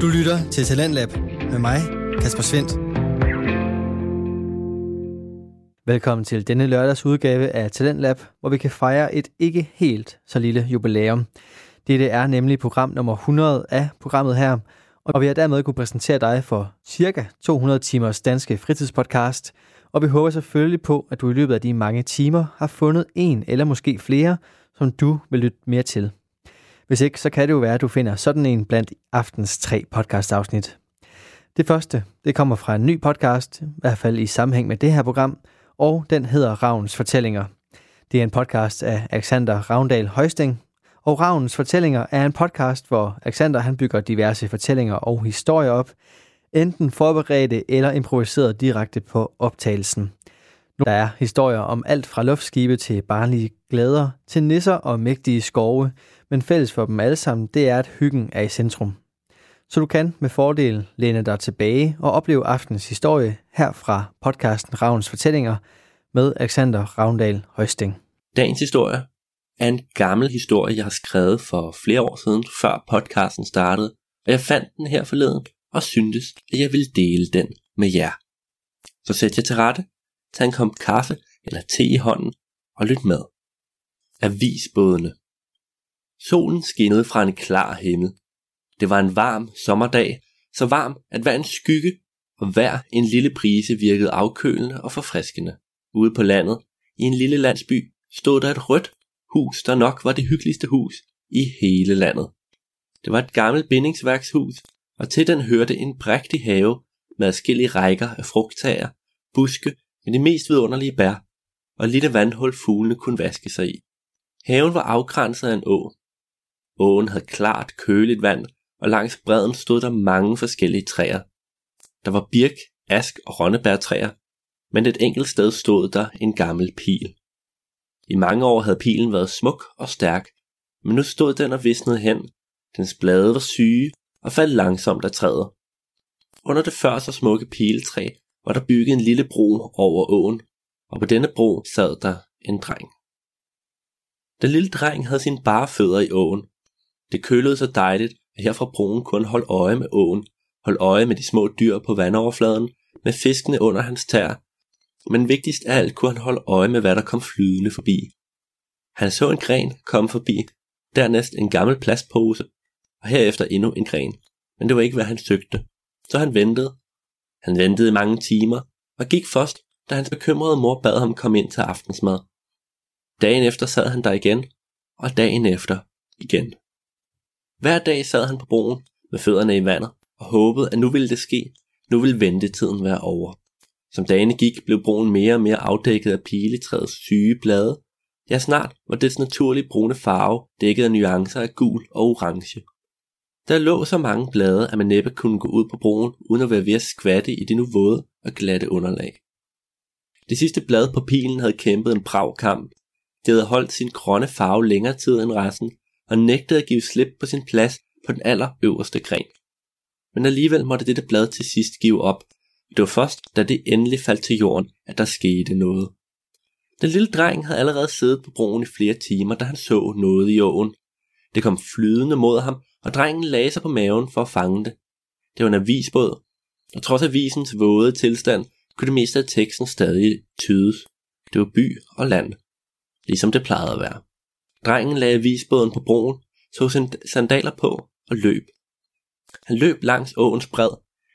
Du lytter til Talentlab med mig, Kasper Svendt. Velkommen til denne lørdags udgave af Talentlab, hvor vi kan fejre et ikke helt så lille jubilæum. Dette er nemlig program nummer 100 af programmet her, og vi har dermed kunne præsentere dig for cirka 200 timers danske fritidspodcast, og vi håber selvfølgelig på, at du i løbet af de mange timer har fundet en eller måske flere, som du vil lytte mere til. Hvis ikke, så kan det jo være, at du finder sådan en blandt aftens tre podcast-afsnit. Det første, det kommer fra en ny podcast, i hvert fald i sammenhæng med det her program, og den hedder Ravns Fortællinger. Det er en podcast af Alexander Ravndal Højsting, og Ravns Fortællinger er en podcast, hvor Alexander han bygger diverse fortællinger og historier op, enten forberedte eller improviseret direkte på optagelsen. Der er historier om alt fra luftskibe til barnlige glæder, til nisser og mægtige skove, men fælles for dem alle sammen, det er, at hyggen er i centrum. Så du kan med fordel læne dig tilbage og opleve aftens historie her fra podcasten Ravns Fortællinger med Alexander Ravndal Høsting. Dagens historie er en gammel historie, jeg har skrevet for flere år siden, før podcasten startede, og jeg fandt den her forleden og syntes, at jeg ville dele den med jer. Så sæt jer til rette, tag en kop kaffe eller te i hånden og lyt med. Avisbådene Solen skinnede fra en klar himmel. Det var en varm sommerdag, så varm, at hver en skygge og hver en lille prise virkede afkølende og forfriskende. Ude på landet, i en lille landsby, stod der et rødt hus, der nok var det hyggeligste hus i hele landet. Det var et gammelt bindingsværkshus, og til den hørte en prægtig have med adskillige rækker af frugttager, buske med de mest vidunderlige bær, og et lille vandhul fuglene kunne vaske sig i. Haven var afgrænset af en å, Åen havde klart køligt vand, og langs bredden stod der mange forskellige træer. Der var birk, ask og rønnebærtræer, men et enkelt sted stod der en gammel pil. I mange år havde pilen været smuk og stærk, men nu stod den og visnede hen. Dens blade var syge og faldt langsomt af træet. Under det før så smukke piletræ var der bygget en lille bro over åen, og på denne bro sad der en dreng. Den lille dreng havde sine bare fødder i åen, det kølede så dejligt, at her fra broen kun holdt øje med åen, holdt øje med de små dyr på vandoverfladen, med fiskene under hans tær. Men vigtigst af alt kunne han holde øje med, hvad der kom flydende forbi. Han så en gren komme forbi, dernæst en gammel plastpose, og herefter endnu en gren. Men det var ikke, hvad han søgte. Så han ventede. Han ventede i mange timer, og gik først, da hans bekymrede mor bad ham komme ind til aftensmad. Dagen efter sad han der igen, og dagen efter igen. Hver dag sad han på broen med fødderne i vandet og håbede, at nu ville det ske. Nu ville ventetiden være over. Som dagene gik, blev broen mere og mere afdækket af piletræets syge blade. Ja, snart var dets naturlige brune farve dækket af nuancer af gul og orange. Der lå så mange blade, at man næppe kunne gå ud på broen, uden at være ved at skvatte i det nu våde og glatte underlag. Det sidste blad på pilen havde kæmpet en brav kamp. Det havde holdt sin grønne farve længere tid end resten, og nægtede at give slip på sin plads på den allerøverste gren. Men alligevel måtte dette blad til sidst give op. Det var først, da det endelig faldt til jorden, at der skete noget. Den lille dreng havde allerede siddet på broen i flere timer, da han så noget i åen. Det kom flydende mod ham, og drengen lagde sig på maven for at fange det. Det var en avisbåd, og trods avisens våde tilstand, kunne det meste af teksten stadig tydes. Det var by og land, ligesom det plejede at være. Drengen lagde visbåden på broen, tog sine sandaler på og løb. Han løb langs åens bred.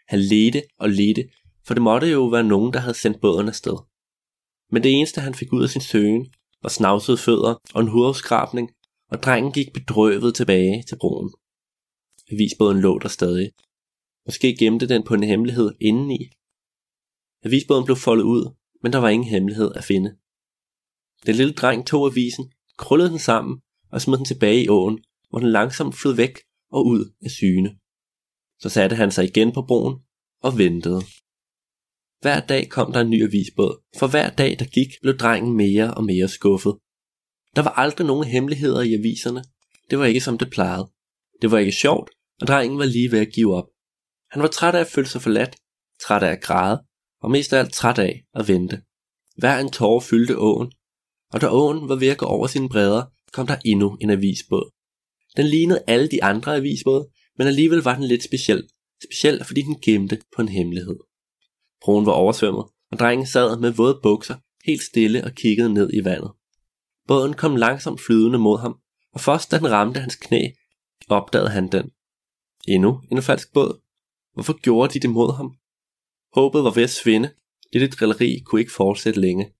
Han ledte og ledte, for det måtte jo være nogen, der havde sendt båden afsted. Men det eneste, han fik ud af sin søgen, var snavsede fødder og en hudafskrabning, og drengen gik bedrøvet tilbage til broen. Avisbåden lå der stadig. Måske gemte den på en hemmelighed indeni. Avisbåden blev foldet ud, men der var ingen hemmelighed at finde. Den lille dreng tog avisen krøllede den sammen og smed den tilbage i åen, hvor den langsomt flød væk og ud af syne. Så satte han sig igen på broen og ventede. Hver dag kom der en ny avisbåd, for hver dag der gik, blev drengen mere og mere skuffet. Der var aldrig nogen hemmeligheder i aviserne. Det var ikke som det plejede. Det var ikke sjovt, og drengen var lige ved at give op. Han var træt af at føle sig forladt, træt af at græde, og mest af alt træt af at vente. Hver en tårer fyldte åen, og da åen var ved at gå over sine bredder, kom der endnu en avisbåd. Den lignede alle de andre avisbåde, men alligevel var den lidt speciel. Speciel, fordi den gemte på en hemmelighed. Broen var oversvømmet, og drengen sad med våde bukser, helt stille og kiggede ned i vandet. Båden kom langsomt flydende mod ham, og først da den ramte hans knæ, opdagede han den. Endnu en falsk båd. Hvorfor gjorde de det mod ham? Håbet var ved at svinde. Dette drilleri kunne ikke fortsætte længe.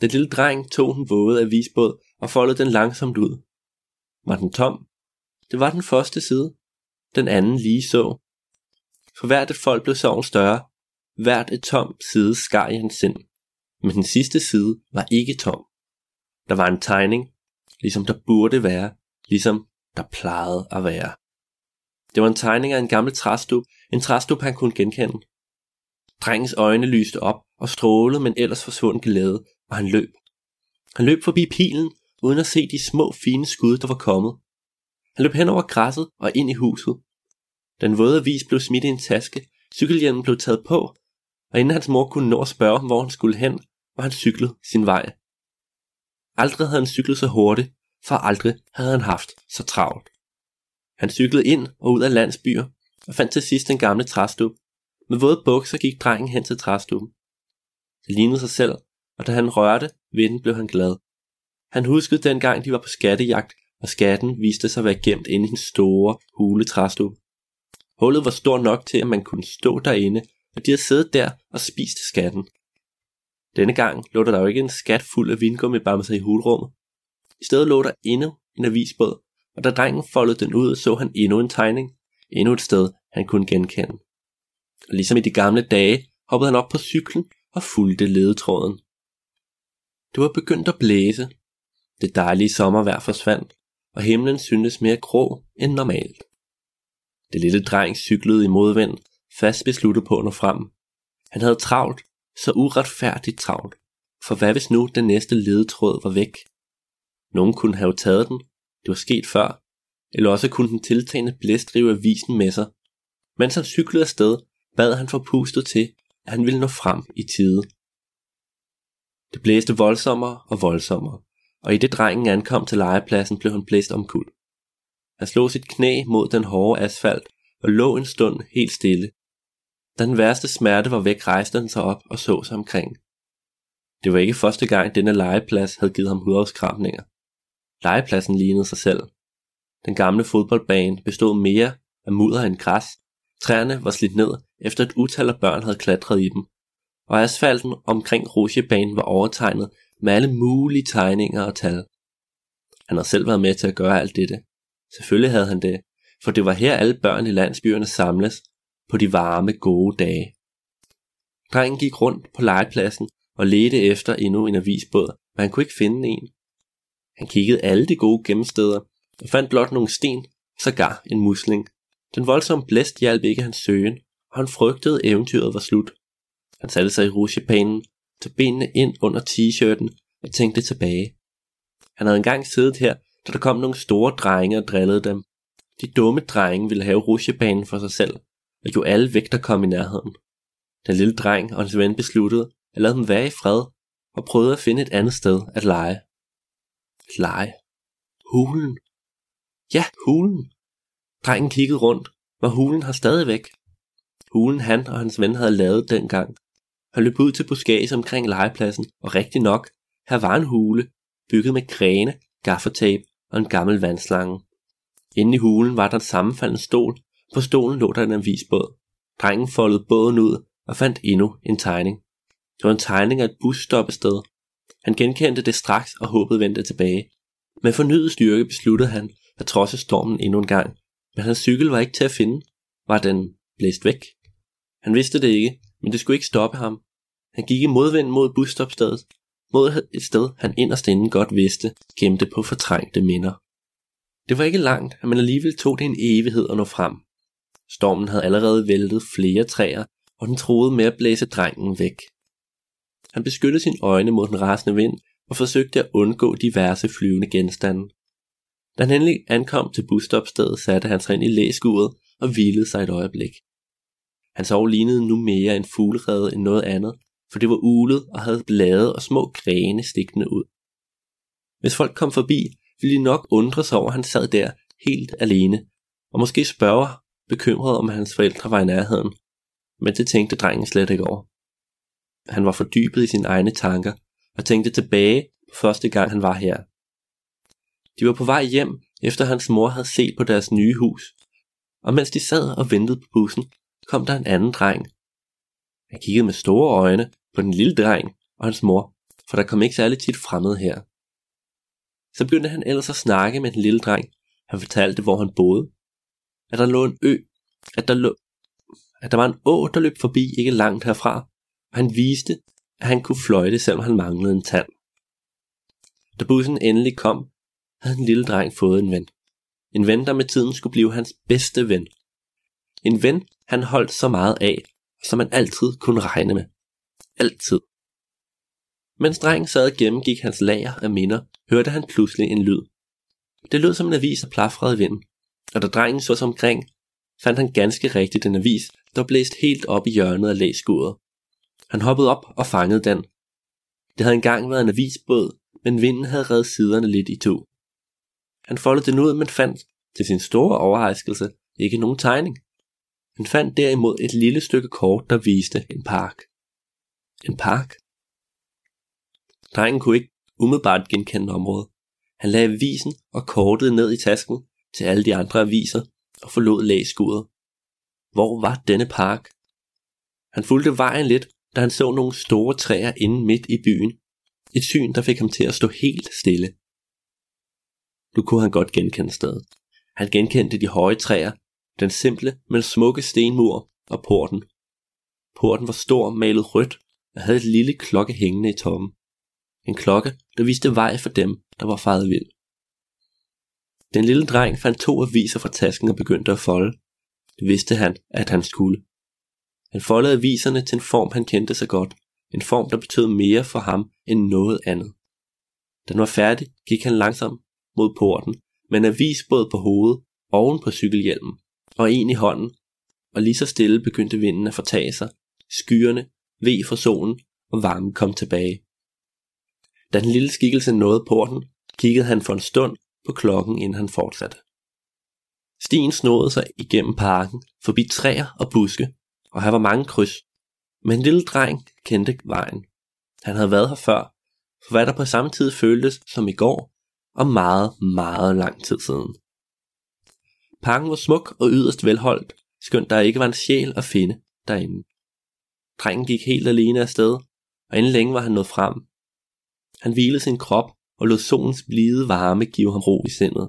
Den lille dreng tog den våde avisbåd og foldede den langsomt ud. Var den tom? Det var den første side. Den anden lige så. For hvert et folk blev sorgen større. Hvert et tom side skar i hans sind. Men den sidste side var ikke tom. Der var en tegning, ligesom der burde være, ligesom der plejede at være. Det var en tegning af en gammel træstup, en træstup han kunne genkende. Drengens øjne lyste op og strålede, men ellers forsvundt glæde, og han løb. Han løb forbi pilen, uden at se de små fine skud, der var kommet. Han løb hen over græsset og ind i huset. Den våde avis blev smidt i en taske, cykelhjelmen blev taget på, og inden hans mor kunne nå at spørge, hvor han skulle hen, var han cyklet sin vej. Aldrig havde han cyklet så hurtigt, for aldrig havde han haft så travlt. Han cyklede ind og ud af landsbyer, og fandt til sidst den gamle træstub. Med våde bukser gik drengen hen til træstuben. Det lignede sig selv, og da han rørte ved den, blev han glad. Han huskede dengang, de var på skattejagt, og skatten viste sig at være gemt inde i en store, huletræstub. Hullet var stort nok til, at man kunne stå derinde, og de havde siddet der og spist skatten. Denne gang lå der jo ikke en skat fuld af vingummi bamser i hulrummet. I stedet lå der endnu en avisbåd, og da drengen foldede den ud, så han endnu en tegning, endnu et sted, han kunne genkende. Og ligesom i de gamle dage, hoppede han op på cyklen og fulgte ledetråden. Det var begyndt at blæse. Det dejlige sommervejr forsvandt, og himlen syntes mere grå end normalt. Det lille dreng cyklede i modvind, fast besluttet på at nå frem. Han havde travlt, så uretfærdigt travlt. For hvad hvis nu den næste ledetråd var væk? Nogen kunne have taget den, det var sket før, eller også kunne den tiltagende blæst drive avisen med sig. Mens han cyklede afsted, bad han forpustet til, at han ville nå frem i tide. Det blæste voldsommere og voldsommere, og i det drengen ankom til legepladsen, blev han blæst omkuld. Han slog sit knæ mod den hårde asfalt og lå en stund helt stille. Da den værste smerte var væk, rejste han sig op og så sig omkring. Det var ikke første gang, denne legeplads havde givet ham hudafskramninger. Legepladsen lignede sig selv. Den gamle fodboldbane bestod mere af mudder end græs. Træerne var slidt ned, efter et utal af børn havde klatret i dem. Og asfalten omkring Rougebanen var overtegnet med alle mulige tegninger og tal. Han havde selv været med til at gøre alt dette. Selvfølgelig havde han det, for det var her alle børn i landsbyerne samles på de varme, gode dage. Drengen gik rundt på legepladsen og ledte efter endnu en avisbåd, men han kunne ikke finde en. Han kiggede alle de gode gemmesteder og fandt blot nogle sten, sågar en musling. Den voldsomme blæst hjalp ikke hans søgen, og han frygtede eventyret var slut. Han satte sig i rusjepanen, tog benene ind under t-shirten og tænkte tilbage. Han havde engang siddet her, da der kom nogle store drenge og drillede dem. De dumme drenge ville have rutsjebanen for sig selv, og jo alle vægter kom i nærheden. Den lille dreng og hans ven besluttede at lade dem være i fred og prøvede at finde et andet sted at lege. Lege. Hulen. Ja, hulen. Drengen kiggede rundt, hvor hulen har stadigvæk. Hulen han og hans ven havde lavet dengang og løb ud til buskage omkring legepladsen, og rigtig nok, her var en hule, bygget med grene, gaffatape og en gammel vandslange. Inde i hulen var der en sammenfaldende stol, på stolen lå der en avisbåd. Drengen foldede båden ud og fandt endnu en tegning. Det var en tegning af et busstoppested. Han genkendte det straks og håbede vendte tilbage. Med fornyet styrke besluttede han at trodse stormen endnu en gang, men hans cykel var ikke til at finde. Var den blæst væk? Han vidste det ikke, men det skulle ikke stoppe ham. Han gik i modvind mod busstopstedet, mod et sted, han inderst inden godt vidste, gemte på fortrængte minder. Det var ikke langt, men alligevel tog det en evighed at nå frem. Stormen havde allerede væltet flere træer, og den troede med at blæse drengen væk. Han beskyttede sine øjne mod den rasende vind og forsøgte at undgå diverse flyvende genstande. Da han endelig ankom til busstopstedet, satte han sig ind i læskuret og hvilede sig et øjeblik. Han sov lignede nu mere en fuglerede end noget andet, for det var ulet og havde blade og små grene stikkende ud. Hvis folk kom forbi, ville de nok undre sig over, at han sad der helt alene, og måske spørge, bekymret om hans forældre var i nærheden, men det tænkte drengen slet ikke over. Han var fordybet i sine egne tanker og tænkte tilbage på første gang han var her. De var på vej hjem, efter hans mor havde set på deres nye hus, og mens de sad og ventede på bussen, kom der en anden dreng. Han kiggede med store øjne på den lille dreng og hans mor, for der kom ikke særlig tit fremmed her. Så begyndte han ellers at snakke med den lille dreng. Han fortalte, hvor han boede. At der lå en ø, at der, lå, at der var en å, der løb forbi ikke langt herfra, og han viste, at han kunne fløjte, selvom han manglede en tand. Da bussen endelig kom, havde den lille dreng fået en ven. En ven, der med tiden skulle blive hans bedste ven. En ven, han holdt så meget af, som man altid kunne regne med. Altid. Mens drengen sad og gennemgik hans lager af minder, hørte han pludselig en lyd. Det lød som en avis, der plafrede i vinden, og da drengen så sig omkring, fandt han ganske rigtigt en avis, der blæst helt op i hjørnet af læskuret. Han hoppede op og fangede den. Det havde engang været en avisbåd, men vinden havde reddet siderne lidt i to. Han foldede den ud, men fandt, til sin store overraskelse, ikke nogen tegning. Han fandt derimod et lille stykke kort, der viste en park. En park? Drengen kunne ikke umiddelbart genkende området. Han lagde avisen og kortet ned i tasken til alle de andre aviser og forlod læskuret. Hvor var denne park? Han fulgte vejen lidt, da han så nogle store træer inde midt i byen. Et syn, der fik ham til at stå helt stille. Nu kunne han godt genkende stedet. Han genkendte de høje træer, den simple, men smukke stenmur og porten. Porten var stor, malet rødt og havde et lille klokke hængende i tommen. En klokke, der viste vej for dem, der var faret vild. Den lille dreng fandt to aviser fra tasken og begyndte at folde. Det vidste han, at han skulle. Han foldede aviserne til en form, han kendte så godt. En form, der betød mere for ham end noget andet. Da han var færdig, gik han langsomt mod porten, med en avis både på hovedet, oven på cykelhjelmen, og en i hånden, og lige så stille begyndte vinden at fortage sig. Skyerne ved fra solen, og varmen kom tilbage. Da den lille skikkelse nåede porten, kiggede han for en stund på klokken, inden han fortsatte. Stien snåede sig igennem parken, forbi træer og buske, og her var mange kryds. Men en lille dreng kendte vejen. Han havde været her før, for hvad der på samme tid føltes som i går, og meget, meget lang tid siden. Parken var smuk og yderst velholdt, skønt der ikke var en sjæl at finde derinde. Drengen gik helt alene afsted, og inden længe var han nået frem. Han hvilede sin krop og lod solens blide varme give ham ro i sindet.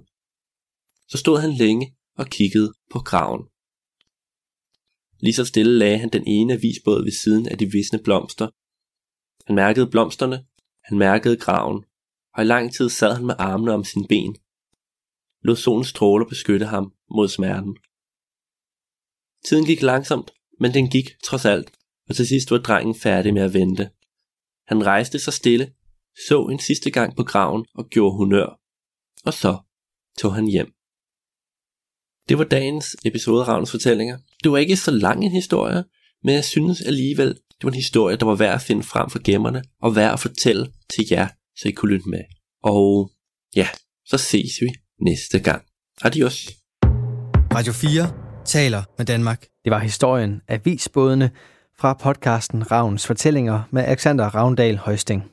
Så stod han længe og kiggede på graven. Lige så stille lagde han den ene avisbåd ved siden af de visne blomster. Han mærkede blomsterne, han mærkede graven, og i lang tid sad han med armene om sin ben. Lod solens stråler beskytte ham mod smerten. Tiden gik langsomt, men den gik trods alt, og til sidst var drengen færdig med at vente. Han rejste sig stille, så en sidste gang på graven og gjorde honør, og så tog han hjem. Det var dagens episode af Ravns Fortællinger. Det var ikke så lang en historie, men jeg synes alligevel, det var en historie, der var værd at finde frem for gemmerne, og værd at fortælle til jer, så I kunne lytte med. Og ja, så ses vi næste gang. Adios. Radio 4 taler med Danmark. Det var historien af visbådene fra podcasten Ravns Fortællinger med Alexander Ravndal Højsting.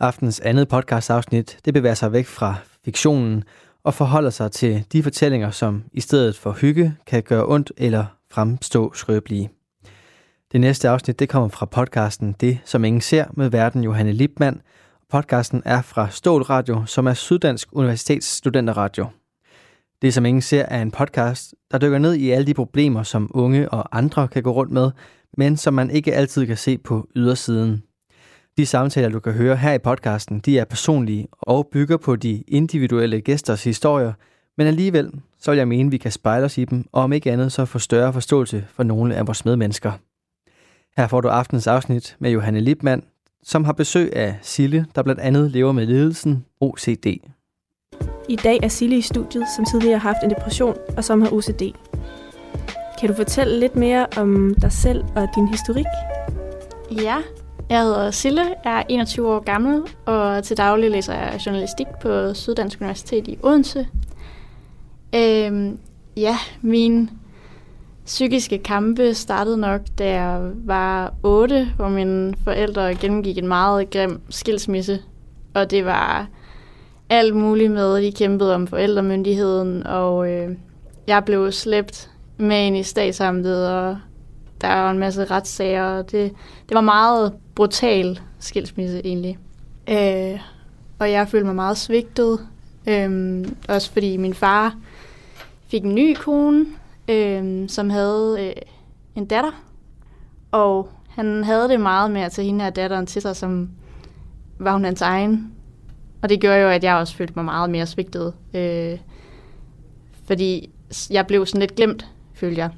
Aftens andet podcastafsnit det bevæger sig væk fra fiktionen og forholder sig til de fortællinger, som i stedet for hygge kan gøre ondt eller fremstå skrøbelige. Det næste afsnit det kommer fra podcasten Det, som ingen ser med verden Johanne Lipmann. Podcasten er fra Stål Radio, som er Syddansk Universitets studenterradio. Det, som ingen ser, er en podcast, der dykker ned i alle de problemer, som unge og andre kan gå rundt med, men som man ikke altid kan se på ydersiden. De samtaler, du kan høre her i podcasten, de er personlige og bygger på de individuelle gæsters historier, men alligevel så vil jeg mene, at vi kan spejle os i dem, og om ikke andet så få større forståelse for nogle af vores medmennesker. Her får du aftens afsnit med Johanne Lipmann, som har besøg af Sille, der blandt andet lever med ledelsen OCD. I dag er Sille i studiet, som tidligere har haft en depression og som har OCD. Kan du fortælle lidt mere om dig selv og din historik? Ja, jeg hedder Sille, jeg er 21 år gammel, og til daglig læser jeg journalistik på Syddansk Universitet i Odense. Øhm, ja, min psykiske kampe startede nok, da jeg var 8, hvor mine forældre gennemgik en meget grim skilsmisse. Og det var alt muligt med, de kæmpede om forældremyndigheden, og øh, jeg blev slæbt med ind i statsamtet, og der var en masse retssager, og det, det var meget brutal skilsmisse egentlig. Øh, og jeg følte mig meget svigtet, øh, også fordi min far fik en ny kone, øh, som havde øh, en datter, og han havde det meget med at tage hende her datteren til sig, som var hun hans egen. Og det gjorde jo, at jeg også følte mig meget mere svigtet. Øh, fordi jeg blev sådan lidt glemt, følte jeg.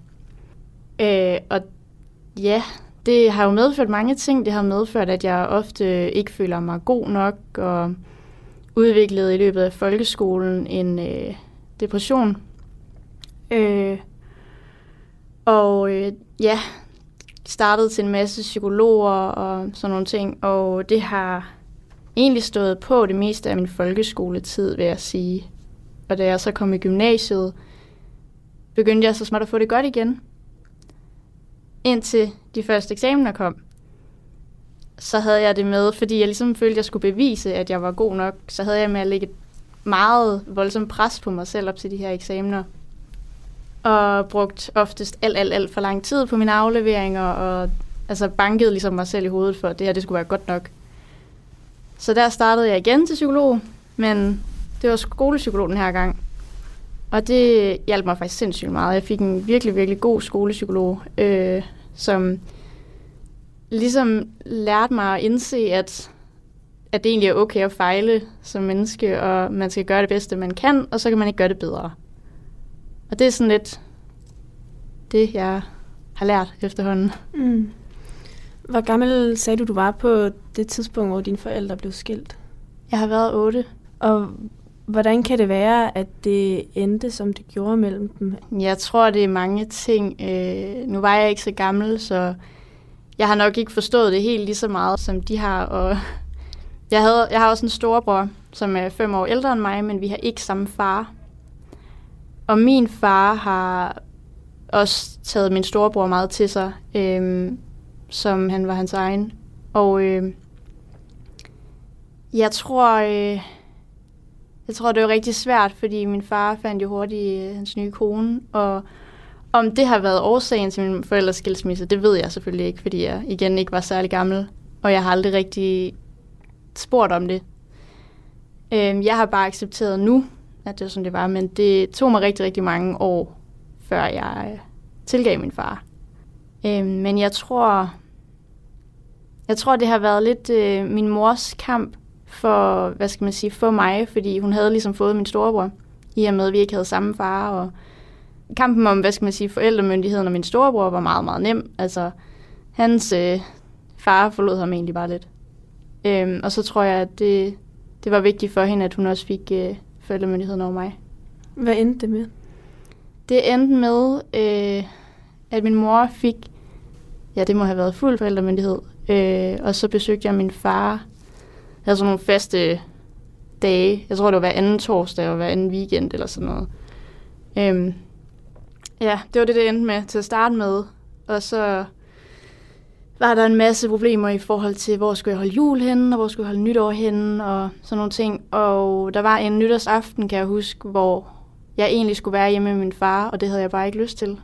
Øh, og ja, det har jo medført mange ting. Det har medført, at jeg ofte ikke føler mig god nok, og udviklede i løbet af folkeskolen en øh, depression. Øh, og øh, ja, startede til en masse psykologer og sådan nogle ting, og det har egentlig stået på det meste af min folkeskoletid, vil jeg sige. Og da jeg så kom i gymnasiet, begyndte jeg så småt at få det godt igen. Indtil de første eksamener kom, så havde jeg det med, fordi jeg ligesom følte, at jeg skulle bevise, at jeg var god nok, så havde jeg med at lægge meget voldsomt pres på mig selv op til de her eksamener. Og brugt oftest alt, alt, alt for lang tid på mine afleveringer, og altså bankede ligesom mig selv i hovedet for, at det her det skulle være godt nok. Så der startede jeg igen til psykolog, men det var skolepsykolog den her gang. Og det hjalp mig faktisk sindssygt meget. Jeg fik en virkelig, virkelig god skolepsykolog, øh, som ligesom lærte mig at indse, at, at det egentlig er okay at fejle som menneske, og man skal gøre det bedste, man kan, og så kan man ikke gøre det bedre. Og det er sådan lidt det, jeg har lært efterhånden. Mm. Hvor gammel sagde du, du var på det tidspunkt, hvor dine forældre blev skilt? Jeg har været otte. Og hvordan kan det være, at det endte, som det gjorde mellem dem? Jeg tror, det er mange ting. Øh, nu var jeg ikke så gammel, så jeg har nok ikke forstået det helt lige så meget, som de har. Og jeg, havde, jeg har også en storebror, som er fem år ældre end mig, men vi har ikke samme far. Og min far har også taget min storebror meget til sig. Øh, som han var hans egen. Og øh, jeg tror, øh, jeg tror, det var rigtig svært, fordi min far fandt jo hurtigt øh, hans nye kone, og om det har været årsagen til min forældres skilsmisse, det ved jeg selvfølgelig ikke, fordi jeg igen ikke var særlig gammel, og jeg har aldrig rigtig spurgt om det. Øh, jeg har bare accepteret nu, at det var sådan, det var, men det tog mig rigtig, rigtig mange år, før jeg øh, tilgav min far. Øh, men jeg tror, jeg tror, det har været lidt øh, min mors kamp for, hvad skal man sige, for mig, fordi hun havde ligesom fået min storebror, i og med, at vi ikke havde samme far, og kampen om, hvad skal man sige, forældremyndigheden og min storebror var meget, meget nem. Altså, hans øh, far forlod ham egentlig bare lidt. Øhm, og så tror jeg, at det, det var vigtigt for hende, at hun også fik øh, forældremyndigheden over mig. Hvad endte det med? Det endte med, øh, at min mor fik, ja, det må have været fuld forældremyndighed, øh, og så besøgte jeg min far. Jeg havde sådan nogle faste dage. Jeg tror, det var hver anden torsdag og hver anden weekend eller sådan noget. Øhm, ja, det var det, det endte med til at starte med. Og så var der en masse problemer i forhold til, hvor skulle jeg holde jul henne, og hvor skulle jeg holde nytår henne, og sådan nogle ting. Og der var en nytårsaften, kan jeg huske, hvor jeg egentlig skulle være hjemme med min far, og det havde jeg bare ikke lyst til.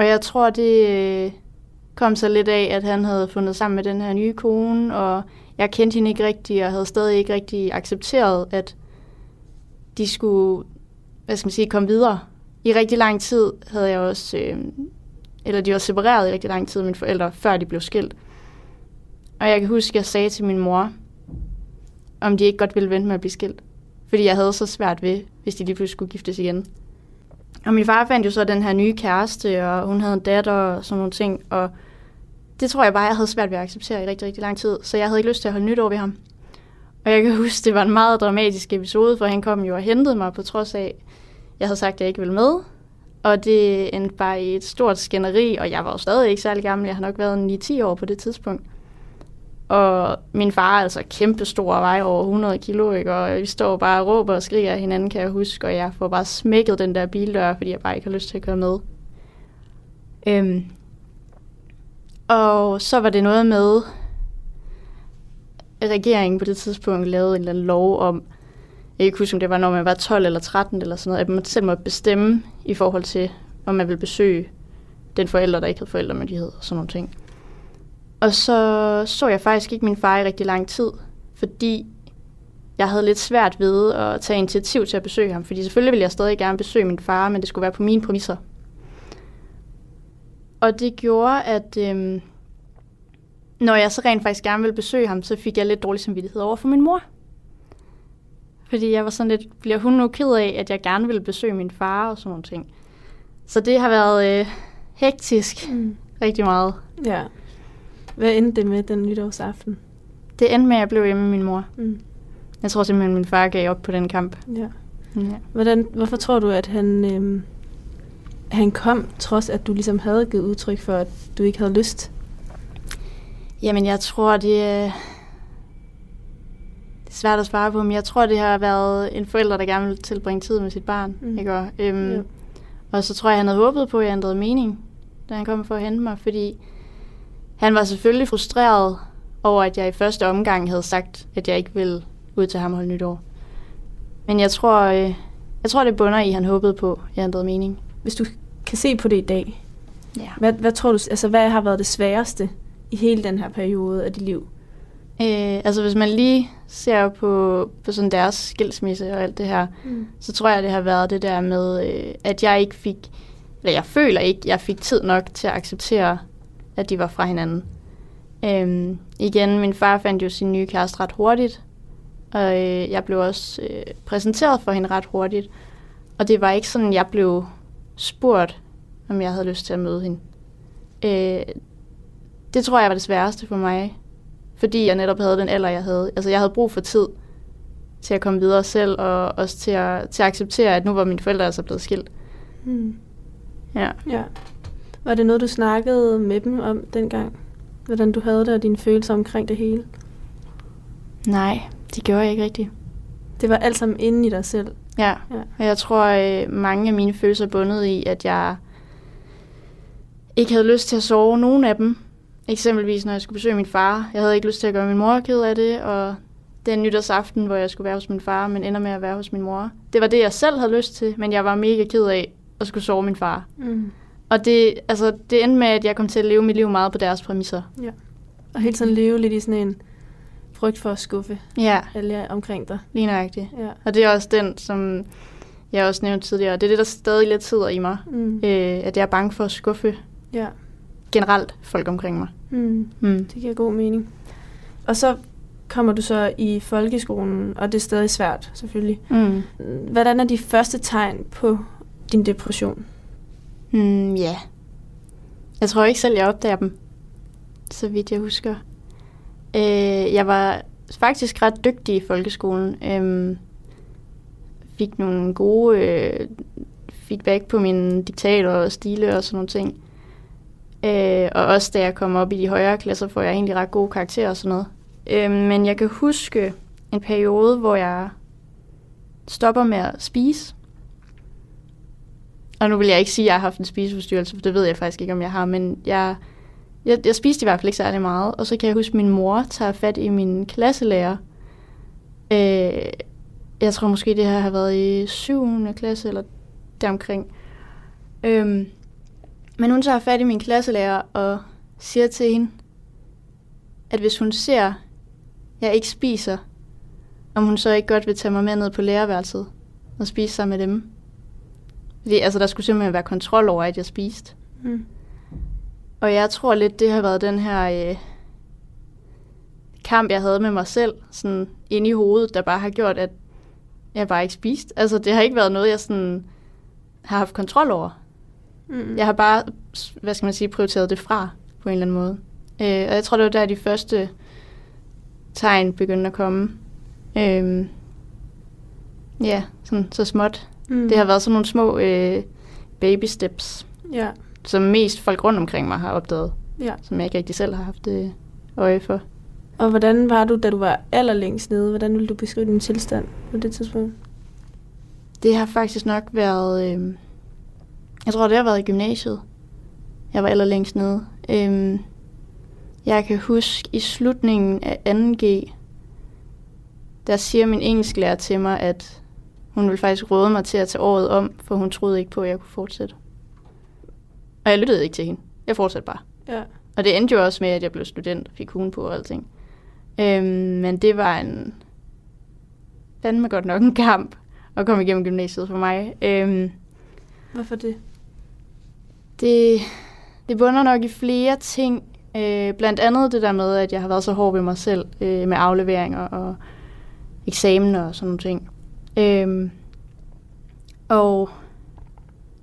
Og jeg tror, det øh, kom så lidt af, at han havde fundet sammen med den her nye kone, og jeg kendte hende ikke rigtigt, og havde stadig ikke rigtig accepteret, at de skulle, hvad skal man sige, komme videre. I rigtig lang tid havde jeg også, øh, eller de var separeret i rigtig lang tid, mine forældre, før de blev skilt. Og jeg kan huske, at jeg sagde til min mor, om de ikke godt ville vente med at blive skilt. Fordi jeg havde så svært ved, hvis de lige pludselig skulle giftes igen. Og min far fandt jo så den her nye kæreste, og hun havde en datter og sådan nogle ting. Og det tror jeg bare, jeg havde svært ved at acceptere i rigtig, rigtig lang tid. Så jeg havde ikke lyst til at holde nytår ved ham. Og jeg kan huske, det var en meget dramatisk episode, for han kom jo og hentede mig på trods af, jeg havde sagt, at jeg ikke ville med. Og det endte bare i et stort skænderi, og jeg var jo stadig ikke særlig gammel. Jeg har nok været 9-10 år på det tidspunkt. Og min far er altså kæmpe stor og vejer over 100 kilo, ikke? og vi står bare og råber og skriger af hinanden, kan jeg huske, og jeg får bare smækket den der bildør, fordi jeg bare ikke har lyst til at køre med. Øhm, og så var det noget med, at regeringen på det tidspunkt lavede en eller anden lov om, jeg kan ikke huske, om det var, når man var 12 eller 13 eller sådan noget, at man selv måtte bestemme i forhold til, om man ville besøge den forælder, der ikke havde forældremyndighed og sådan nogle ting. Og så så jeg faktisk ikke min far i rigtig lang tid, fordi jeg havde lidt svært ved at tage initiativ til at besøge ham, fordi selvfølgelig ville jeg stadig gerne besøge min far, men det skulle være på mine præmisser. Og det gjorde, at øhm, når jeg så rent faktisk gerne ville besøge ham, så fik jeg lidt dårlig samvittighed over for min mor. Fordi jeg var sådan lidt, bliver hun nu ked af, at jeg gerne ville besøge min far og sådan nogle ting. Så det har været øh, hektisk Mm. rigtig meget. Ja. Hvad endte det med den nytårsaften? Det endte med, at jeg blev hjemme med min mor. Mm. Jeg tror simpelthen, at min far gav op på den kamp. Ja. Ja. Hvordan, hvorfor tror du, at han, øhm, han kom, trods at du ligesom havde givet udtryk for, at du ikke havde lyst? Jamen, jeg tror, det er, det er svært at svare på, men jeg tror, det har været en forælder, der gerne vil tilbringe tid med sit barn. Mm. Mm. Ikke? Og, øhm, Ja. og så tror jeg, han havde håbet på, at jeg ændrede mening, da han kom for at hente mig, fordi han var selvfølgelig frustreret over, at jeg i første omgang havde sagt, at jeg ikke ville ud til ham holde nytår. Men jeg tror, øh, jeg tror, det bunder i, at han håbede på, at jeg ændrede mening. Hvis du kan se på det i dag, Ja. hvad, hvad tror du, altså hvad har været det sværeste i hele den her periode af dit liv? Øh, altså hvis man lige ser på, på sådan deres skilsmisse og alt det her, Mm. så tror jeg, det har været det der med, øh, at jeg ikke fik, eller jeg føler ikke, jeg fik tid nok til at acceptere, at de var fra hinanden. Øhm, igen, min far fandt jo sin nye kæreste ret hurtigt, og øh, jeg blev også øh, præsenteret for hende ret hurtigt. Og det var ikke sådan, jeg blev spurgt, om jeg havde lyst til at møde hende. Øh, det tror jeg var det sværeste for mig, fordi jeg netop havde den alder, jeg havde. Altså, jeg havde brug for tid til at komme videre selv, og også til at, til at acceptere, at nu var mine forældre altså blevet skilt. Mm. Ja. Ja. Var det noget, du snakkede med dem om dengang? Hvordan du havde det og dine følelser omkring det hele? Nej, det gjorde jeg ikke rigtigt. Det var alt sammen inde i dig selv. Ja, Ja. og jeg tror, øh, mange af mine følelser er bundet i, at jeg ikke havde lyst til at sove nogen af dem. Eksempelvis, når jeg skulle besøge min far. Jeg havde ikke lyst til at gøre min mor ked af det, og den nytårsaften, hvor jeg skulle være hos min far, men ender med at være hos min mor. Det var det, jeg selv havde lyst til, men jeg var mega ked af at skulle sove min far. Mm. Og det, altså, det endte med, at jeg kom til at leve mit liv meget på deres præmisser. Og helt sådan leve lidt i sådan en frygt for at skuffe Ja, alle omkring dig. lige nøjagtigt. Ja. Og det er også den, som jeg også nævnte tidligere. Det er det, der stadig lidt sidder i mig. Mm. Øh, at jeg er bange for at skuffe Ja. generelt folk omkring mig. Mm. Mm. Det giver god mening. Og så kommer du så i folkeskolen, og det er stadig svært, selvfølgelig. Mm. Hvordan er de første tegn på din depression? Mm, ja. Jeg tror ikke selv, jeg opdager dem, så vidt jeg husker. Øh, jeg var faktisk ret dygtig i folkeskolen. Øh, fik nogle gode øh, feedback på mine diktater og stile og sådan nogle ting. Øh, og også da jeg kom op i de højere klasser, får jeg egentlig ret gode karakterer og sådan noget. Øh, men jeg kan huske en periode, hvor jeg stopper med at spise. Og nu vil jeg ikke sige, at jeg har haft en spiseforstyrrelse, for det ved jeg faktisk ikke, om jeg har, men jeg, jeg, jeg spiste i hvert fald ikke særlig meget. Og så kan jeg huske, at min mor tager fat i min klasselærer. Øh, jeg tror måske, det her har været i 7. klasse, eller deromkring. Øhm, men hun tager fat i min klasselærer og siger til hende, at hvis hun ser, at jeg ikke spiser, om hun så ikke godt vil tage mig med ned på lærerværelset og spise sammen med dem. Fordi altså, der skulle simpelthen være kontrol over, at jeg spiste. Mm. Og jeg tror lidt, det har været den her øh, kamp, jeg havde med mig selv, sådan inde i hovedet, der bare har gjort, at jeg bare ikke spist. Altså, det har ikke været noget, jeg sådan har haft kontrol over. Mm. Jeg har bare, hvad skal man sige, prioriteret det fra på en eller anden måde. Øh, og jeg tror, det var der, de første tegn begyndte at komme. Øh, ja, sådan så småt. Mm. Det har været sådan nogle små øh, baby steps, Ja, som mest folk rundt omkring mig har opdaget, ja. som jeg ikke rigtig selv har haft øh, øje for. Og hvordan var du, da du var allerlængst nede? Hvordan ville du beskrive din tilstand på det tidspunkt? Det har faktisk nok været, øh, jeg tror, det har været i gymnasiet. jeg var allerlængst nede. Øhm, jeg kan huske i slutningen af 2G, der siger min engelsklærer til mig, at hun ville faktisk råde mig til at tage året om, for hun troede ikke på, at jeg kunne fortsætte. Og jeg lyttede ikke til hende. Jeg fortsatte bare. Ja. Og det endte jo også med, at jeg blev student og fik hun på og alting. Øhm, men det var en fandme godt nok en kamp at komme igennem gymnasiet for mig. Øhm, Hvorfor det? det, det bunder nok i flere ting. Øh, blandt andet det der med, at jeg har været så hård ved mig selv øh, med afleveringer og eksamen og sådan nogle ting. Øhm, og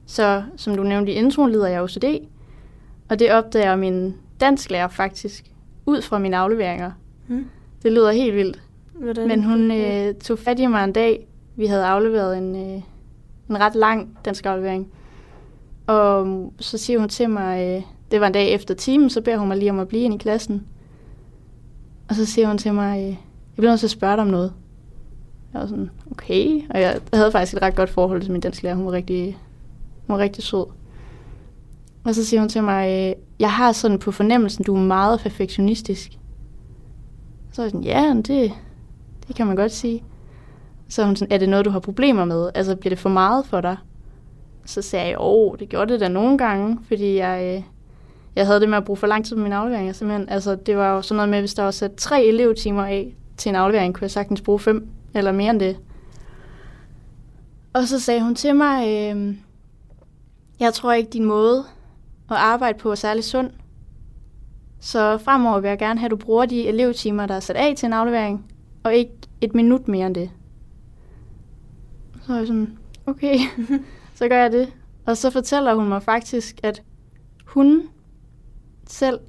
så, som du nævnte i introen, lider jeg OCD. Og det opdager min dansklærer faktisk ud fra mine afleveringer. Hmm. Det lyder helt vildt. Hvordan? Men hun øh, tog fat i mig en dag. Vi havde afleveret en, øh, en ret lang dansk aflevering. Og så siger hun til mig, øh, det var en dag efter timen, så beder hun mig lige om at blive inde i klassen. Og så siger hun til mig, øh, jeg bliver nødt til at spørge dig om noget. Jeg var sådan, okay. Og jeg havde faktisk et ret godt forhold til min dansklærer. Hun var rigtig, hun var rigtig sød. Og så siger hun til mig, øh, jeg har sådan på fornemmelsen, du er meget perfektionistisk. Så er jeg sådan, ja, det, det kan man godt sige. Så er hun sådan, er det noget, du har problemer med? Altså, bliver det for meget for dig? Så sagde jeg, åh, det gjorde det da nogle gange, fordi jeg, øh, jeg havde det med at bruge for lang tid på mine afleveringer. Simpelthen. Altså, det var jo sådan noget med, hvis der var sat tre elevtimer af til en aflevering, kunne jeg sagtens bruge fem eller mere end det. Og så sagde hun til mig, øh, jeg tror ikke, din måde at arbejde på er særlig sund. Så fremover vil jeg gerne have, at du bruger de elevtimer, der er sat af til en aflevering, og ikke et minut mere end det. Så er jeg sådan, okay, så gør jeg det. Og så fortæller hun mig faktisk, at hun selv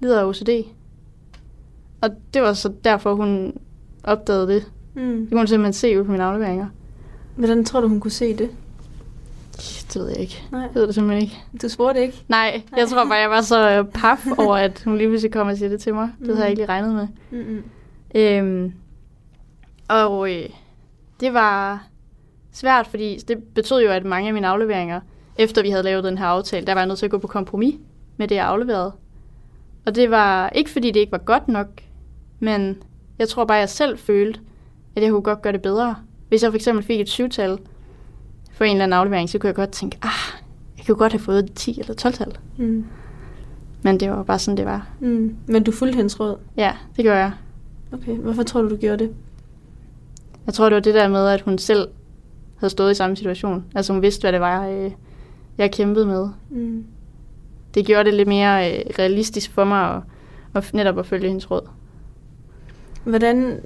lider af OCD. Og det var så derfor, hun opdagede det. Mm. Det kunne hun simpelthen se ud på mine afleveringer. Hvordan tror du, hun kunne se det? Det ved jeg ikke. Nej. Jeg ved det simpelthen ikke. Du spurgte ikke? Nej, jeg tror bare, jeg var så øh, paf over, at hun lige pludselig kom og siger det til mig. Det havde jeg ikke lige regnet med. Mm-mm. Øhm, og øh, det var svært, fordi det betød jo, at mange af mine afleveringer, efter vi havde lavet den her aftale, der var jeg nødt til at gå på kompromis med det, jeg afleverede. Og det var ikke, fordi det ikke var godt nok, men jeg tror bare, jeg selv følte, at jeg kunne godt gøre det bedre. Hvis jeg for eksempel fik et syvtal for en eller anden aflevering, så kunne jeg godt tænke, ah, jeg kunne godt have fået et 10 eller 12-tal. Mm. Men det var bare sådan, det var. Mm. Men du fulgte hendes råd? Ja, det gør jeg. Okay, hvorfor tror du, du gjorde det? Jeg tror, det var det der med, at hun selv havde stået i samme situation. Altså hun vidste, hvad det var, øh, jeg kæmpede med. Mm. Det gjorde det lidt mere øh, realistisk for mig at, at netop at følge hendes råd. Hvordan,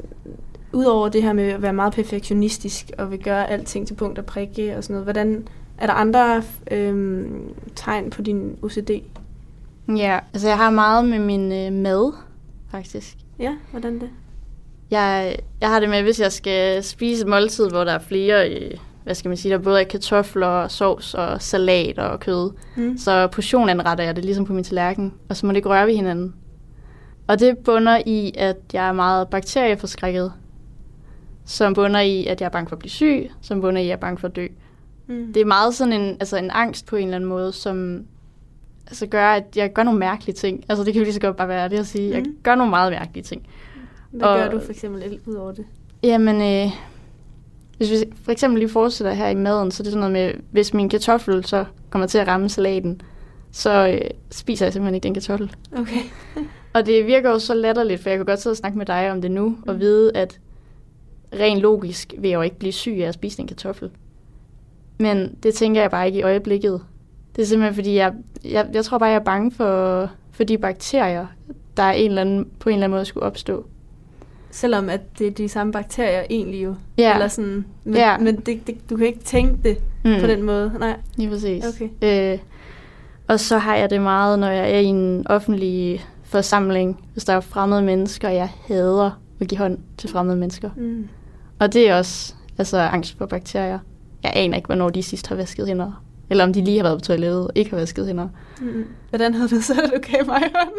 udover det her med at være meget perfektionistisk og vil gøre alting til punkt og prikke og sådan noget, hvordan er der andre øhm, tegn på din OCD? Ja, altså jeg har meget med min øh, mad, faktisk. Ja, hvordan det? Jeg, jeg har det med, hvis jeg skal spise et måltid, hvor der er flere, øh, hvad skal man sige, der både er kartofler, sovs og salat og kød, Mm. så portionanretter jeg det ligesom på min tallerken, og så må det ikke røre ved hinanden. Og det bunder i, at jeg er meget bakterieforskrækket, som bunder i, at jeg er bange for at blive syg, som bunder i, at jeg er bange for at dø. Mm. Det er meget sådan en, altså en angst på en eller anden måde, som altså gør, at jeg gør nogle mærkelige ting. Altså det kan jo lige så godt bare være det at sige. Jeg Mhm. gør nogle meget mærkelige ting. Hvad og- gør du for eksempel ud over det? Jamen, øh, hvis vi for eksempel lige fortsætter her i maden, så er det sådan noget med, hvis min kartoffel så kommer til at ramme salaten, så øh, spiser jeg simpelthen ikke den kartoffel. Okay. Og det virker jo så latterligt, for jeg kan godt sidde og snakke med dig om det nu, og Mm. vide, at rent logisk vil jeg jo ikke blive syg af at spise en kartoffel. Men det tænker jeg bare ikke i øjeblikket. Det er simpelthen fordi, jeg, jeg, jeg tror bare, jeg er bange for, for de bakterier, der er en eller anden, på en eller anden måde skulle opstå. Selvom at det er de samme bakterier egentlig jo. Ja. Eller sådan, men, Ja. men det, det, du kan ikke tænke det mm. på den måde. Nej. Lige præcis. Okay. Øh, og så har jeg det meget, når jeg er i en offentlig forsamling, hvis der er fremmede mennesker, jeg hader at give hånd til fremmede mennesker. Mm. Og det er også altså, angst for bakterier. Jeg aner ikke, hvornår de sidst har vasket hænder. Eller om de lige har været på toilettet og ikke har vasket hænder. Mm. Hvordan havde du så, at du gav mig hånd?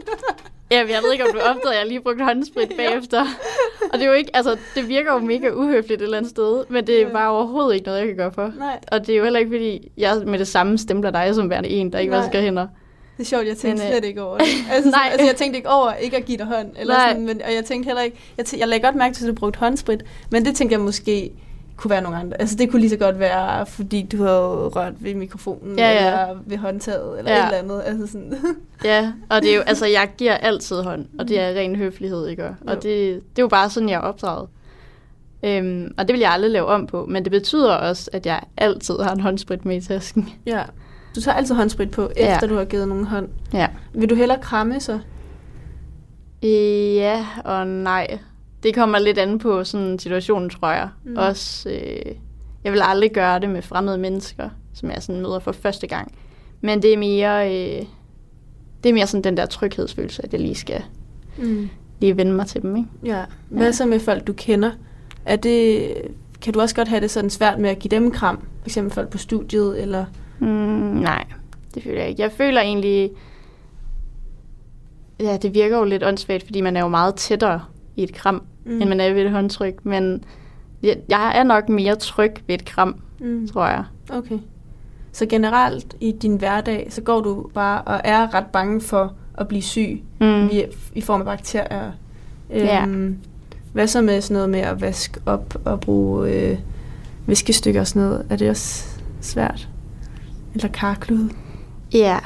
Ja, jeg ved ikke, om du opdagede, at jeg lige brugte håndsprit bagefter. Og det er jo ikke, altså, det virker jo mega uhøfligt et eller andet sted, men det er Ja. bare overhovedet ikke noget, jeg kan gøre for. Nej. Og det er jo heller ikke, fordi jeg med det samme stempler dig som værende en, der ikke Nej. vasker hænder. Det er sjovt, jeg tænkte Men, øh, slet ikke over det. Altså, nej. nej. altså, jeg tænkte ikke over ikke at give dig hånd. Eller Nej. sådan, men, og jeg tænkte heller ikke... Jeg, tæ- jeg lagde godt mærke til, at du brugte håndsprit, men det tænkte jeg måske kunne være nogle andre. Altså, det kunne lige så godt være, fordi du havde rørt ved mikrofonen, Ja, ja. eller ved håndtaget, eller Ja. et eller andet. Altså sådan. Ja, og det er jo, altså, jeg giver altid hånd, og det er ren høflighed, ikke? Og Jo. det, det er jo bare sådan, jeg er opdraget. Øhm, og det vil jeg aldrig lave om på, men det betyder også, at jeg altid har en håndsprit med i tasken. ja. Du tager altid håndsprit på, Ja. efter du har givet nogen hånd. Ja. Vil du hellere kramme så? Ja og nej. Det kommer lidt an på sådan situationen, tror jeg. Mm. Også, øh, jeg vil aldrig gøre det med fremmede mennesker, som jeg sådan møder for første gang. Men det er mere, øh, det er mere sådan den der tryghedsfølelse, at jeg lige skal Mm. lige vende mig til dem, ikke? Ja. Hvad Ja. så med folk, du kender? Er det, kan du også godt have det sådan svært med at give dem kram? For eksempel folk på studiet, eller... Mm, nej, det føler jeg ikke. Jeg føler egentlig... Ja, det virker jo lidt åndssvagt, fordi man er jo meget tættere i et kram, Mm. end man er ved et håndtryk. Men jeg, jeg er nok mere tryg ved et kram, Mm. tror jeg. Okay. Så generelt i din hverdag, så går du bare og er ret bange for at blive syg Mm. i, i form af bakterier. Ja. Øhm, hvad så med sådan noget med at vaske op og bruge øh, viskestykker og sådan noget? Er det også svært? Eller karklud? Ja,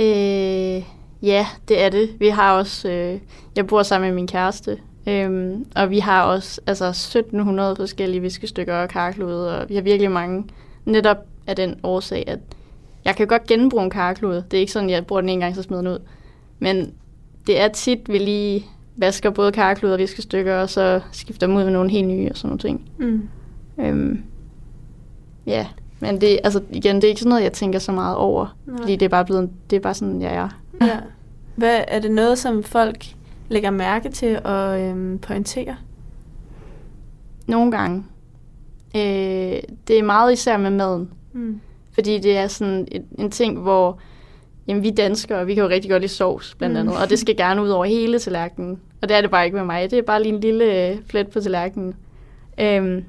øh, ja, det er det. Vi har også, øh, jeg bor sammen med min kæreste, øh, og vi har også altså 1700 forskellige viskestykker og karklude, og vi har virkelig mange. Netop af den årsag, at jeg kan godt genbruge en karklude. Det er ikke sådan, at jeg bruger den en gang, så smider den ud. Men det er tit, vi lige vasker både karklude og viskestykker, og så skifter dem ud med nogle helt nye og sådan nogle ting. Mm. Øhm, ja, men det, altså, igen, det er ikke sådan noget, jeg tænker så meget over. Nej. Fordi det er bare blevet, det er bare sådan, jeg er. Ja. Hvad, er det noget, som folk lægger mærke til og øhm, pointere? Nogle gange. Øh, det er meget især med maden. Mm. Fordi det er sådan en, en ting, hvor jamen, vi danskere, vi kan jo rigtig godt lide sovs, blandt Mm. andet. Og det skal gerne ud over hele tallerkenen. Og det er det bare ikke med mig. Det er bare lige en lille øh, plet på tallerkenen. Øhm,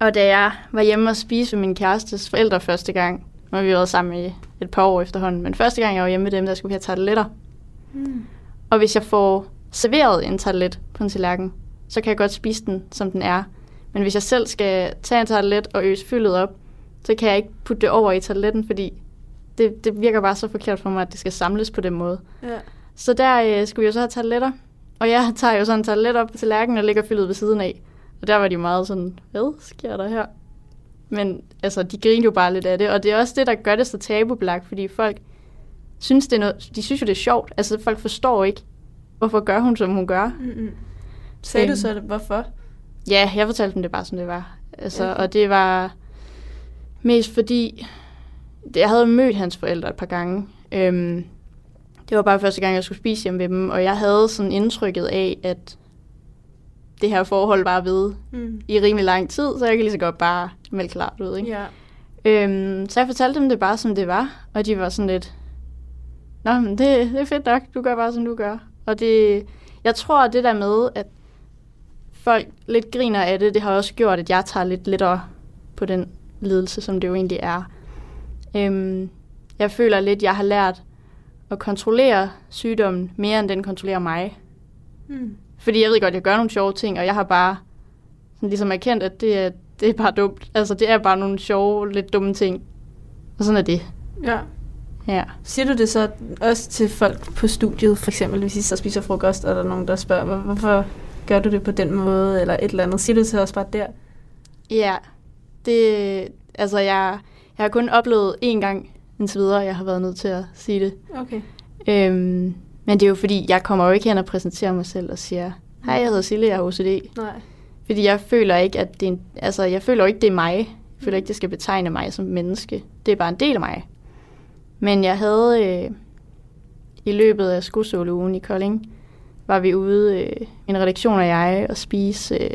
og da jeg var hjemme og spise med min kærestes forældre første gang, nu har vi været sammen i et par år efterhånden, men første gang jeg var hjemme med dem, der skulle vi have tarteletter. Mm. Og hvis jeg får serveret en tartelet på en tallerken, så kan jeg godt spise den, som den er. Men hvis jeg selv skal tage en tartelet og øse fyldet op, så kan jeg ikke putte det over i tarteletten, fordi det, det virker bare så forkert for mig, at det skal samles på den måde. Ja. Så der øh, skulle vi jo så have tarteletter. Og jeg tager jo sådan en tartelet op på tallerkenen og lægger fyldet ved siden af. Og der var de meget sådan, hvad sker der her? Men altså, de griner jo bare lidt af det. Og det er også det, der gør det så tabubelagt, fordi folk synes, det er noget, de synes jo, det er sjovt. Altså, folk forstår ikke, hvorfor gør hun, som hun gør. Mm-mm. Sagde du Øhm. så, hvorfor? Ja, jeg fortalte dem det bare, som det var. Altså, Okay. Og det var mest fordi, jeg havde mødt hans forældre et par gange. Øhm, det var bare første gang, jeg skulle spise hjemme ved dem, og jeg havde sådan indtrykket af, at det her forhold var ved Mm. i rimelig lang tid, så jeg kan lige så godt bare melde klart ud. Ikke? Ja. Øhm, så jeg fortalte dem det bare, som det var, og de var sådan lidt, Nå, men det, det er fedt nok, du gør bare, som du gør. Og det, jeg tror, at det der med, at folk lidt griner af det, det har også gjort, at jeg tager lidt lettere på den lidelse, som det jo egentlig er. Øhm, jeg føler lidt, at jeg har lært at kontrollere sygdommen mere, end den kontrollerer mig. Mm. Fordi jeg ved godt, at jeg gør nogle sjove ting, og jeg har bare sådan ligesom erkendt, at det er, det er bare dumt. Altså, det er bare nogle sjove, lidt dumme ting. Og sådan er det. Ja. Ja. Siger du det så også til folk på studiet, for eksempel hvis I så spiser frokost, og der er nogen, der spørger, "Hvor- hvorfor gør du det på den måde, eller et eller andet? Siger du det så også bare der? Ja. Det, altså, jeg, jeg har kun oplevet én gang indtil videre, jeg har været nødt til at sige det. Okay. Øhm, men det er jo fordi, jeg kommer jo ikke hen og præsenterer mig selv og siger, hej, jeg hedder Sille, jeg har OCD. Nej. Fordi jeg føler ikke, at det er en, altså, jeg føler jo ikke, det er mig. Jeg føler ikke, det skal betegne mig som menneske. Det er bare en del af mig. Men jeg havde øh, i løbet af skosåleugen i Kolding, var vi ude, øh, en redaktion og jeg, og spise øh,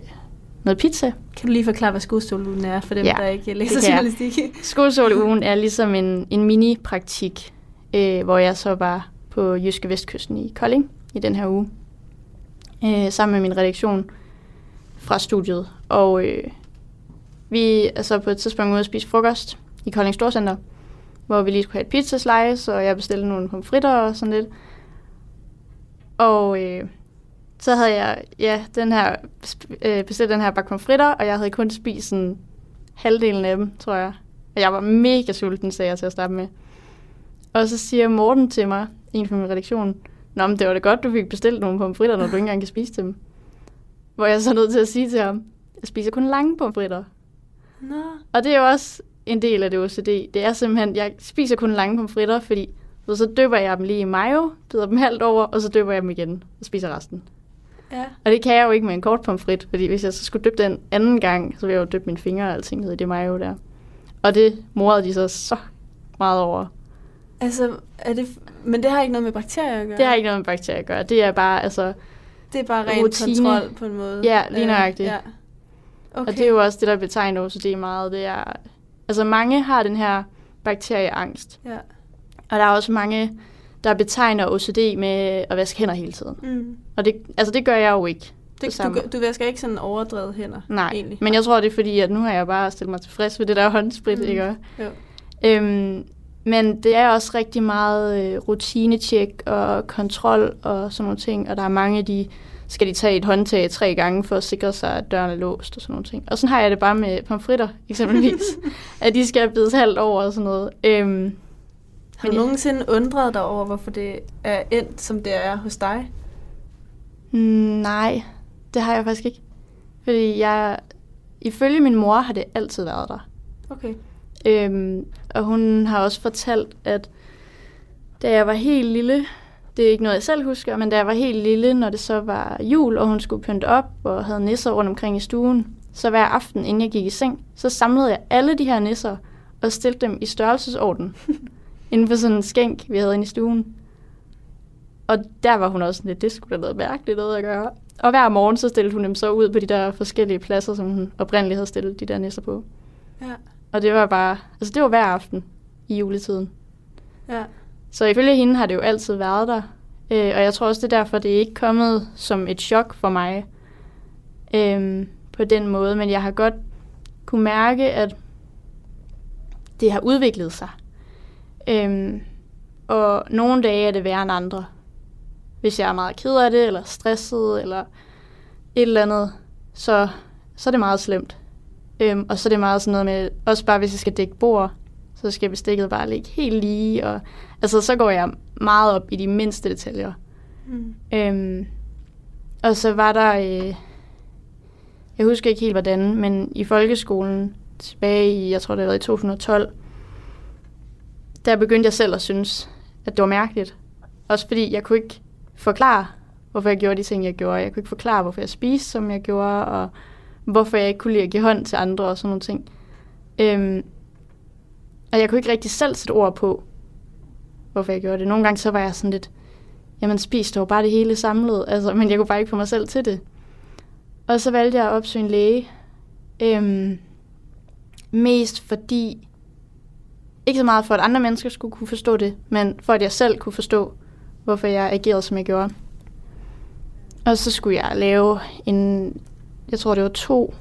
noget pizza. Kan du lige forklare, hvad skudståluden er, for dem, Ja, der ikke læser journalistik? Skosåleugen er ligesom en, en mini-praktik, øh, hvor jeg så var på Jyske Vestkysten i Kolding i den her uge, øh, sammen med min redaktion fra studiet. Og øh, vi er så på et tidspunkt ude at spise frokost i Kolding Storcenter, hvor vi lige skulle have et pizzaslice, og jeg bestilte nogle pomfritter og sådan lidt. Og øh, så havde jeg ja, den her, øh, bestilt den her bakke pomfritter, og jeg havde kun spist sådan halvdelen af dem, tror jeg. Og jeg var mega sulten, sagde jeg til at starte med. Og så siger Morten til mig, en fra min redaktion, Nå, men det var da godt, du fik bestilt nogle pomfritter, når du ikke engang kan spise dem. Hvor jeg så nødt til at sige til ham, jeg spiser kun lange pomfritter. Nå. Og det er jo også en del af det OCD. Det er simpelthen, jeg spiser kun lange pomfritter, fordi så, så døber jeg dem lige i mayo, bider dem halvt over, og så døber jeg dem igen og spiser resten. Ja. Og det kan jeg jo ikke med en kort pomfrit, fordi hvis jeg så skulle dyppe den anden gang, så ville jeg jo dyppe mine fingre og alting ned i det mayo der. Og det morede de så så meget over. Altså, er det, men det har ikke noget med bakterier at gøre? Det har ikke noget med bakterier at gøre. Det er bare, altså, det er bare ren rutine. kontrol på en måde. Ja, lige nøjagtigt. Ja. okay. Og det er jo også det, der betegner OCD meget. Det er, altså mange har den her bakterieangst. Ja. Og der er også mange, der betegner OCD med at vaske hænder hele tiden. Mm. Og det, altså det gør jeg jo ikke. Det, du, du vasker ikke sådan overdrevet hænder, Nej, egentlig. men jeg tror, det er fordi, at nu har jeg bare stillet mig tilfreds ved det der håndsprit, mm. ikke? Jo. Øhm, men det er også rigtig meget øh, rutinecheck og kontrol og sådan nogle ting. Og der er mange, de skal de tage et håndtag tre gange for at sikre sig, at døren er låst og sådan nogle ting. Og sådan har jeg det bare med pomfritter, eksempelvis. at de skal bides halvt over og sådan noget. Øhm, Har du Men- nogensinde undret dig over, hvorfor det er endt, som det er hos dig? Mm, nej, det har jeg faktisk ikke. Fordi jeg, ifølge min mor har det altid været der. Okay. Øhm, og hun har også fortalt, at da jeg var helt lille, det er ikke noget, jeg selv husker, men da jeg var helt lille, når det så var jul, og hun skulle pynte op og havde nisser rundt omkring i stuen, så hver aften, inden jeg gik i seng, så samlede jeg alle de her nisser og stillede dem i størrelsesorden inden for sådan en skænk, vi havde inde i stuen. Og der var hun også sådan lidt, det skulle da noget mærkeligt noget at gøre. Og hver morgen så stillede hun dem så ud på de der forskellige pladser, som hun oprindeligt havde stillet de der nisser på. Ja. Og det var bare, altså det var hver aften i juletiden. Ja. Så ifølge hende har det jo altid været der. Øh, og jeg tror også, det er derfor, det er ikke kommet som et chok for mig øh, på den måde. Men jeg har godt kunne mærke, at det har udviklet sig. Øh, og nogle dage er det værre end andre. Hvis jeg er meget ked af det, eller stresset, eller et eller andet, så, så er det meget slemt. Øhm, og så er det meget sådan noget med, også bare hvis jeg skal dække bord, så skal bestikket bare ligge helt lige. Og, altså så går jeg meget op i de mindste detaljer. Mm. Øhm, og så var der, øh, jeg husker ikke helt hvordan, men i folkeskolen tilbage i, jeg tror det var i 2012, der begyndte jeg selv at synes, at det var mærkeligt. Også fordi jeg kunne ikke forklare, hvorfor jeg gjorde de ting, jeg gjorde. Jeg kunne ikke forklare, hvorfor jeg spiste, som jeg gjorde, og hvorfor jeg ikke kunne lide at give hånd til andre og sådan nogle ting. Øhm, og jeg kunne ikke rigtig selv sætte ord på, hvorfor jeg gjorde det. Nogle gange så var jeg sådan lidt, jamen spis dog bare det hele samlet, altså, men jeg kunne bare ikke få mig selv til det. Og så valgte jeg at opsøge en læge, øhm, mest fordi, ikke så meget for, at andre mennesker skulle kunne forstå det, men for at jeg selv kunne forstå, hvorfor jeg agerede, som jeg gjorde. Og så skulle jeg lave en, jeg tror det var to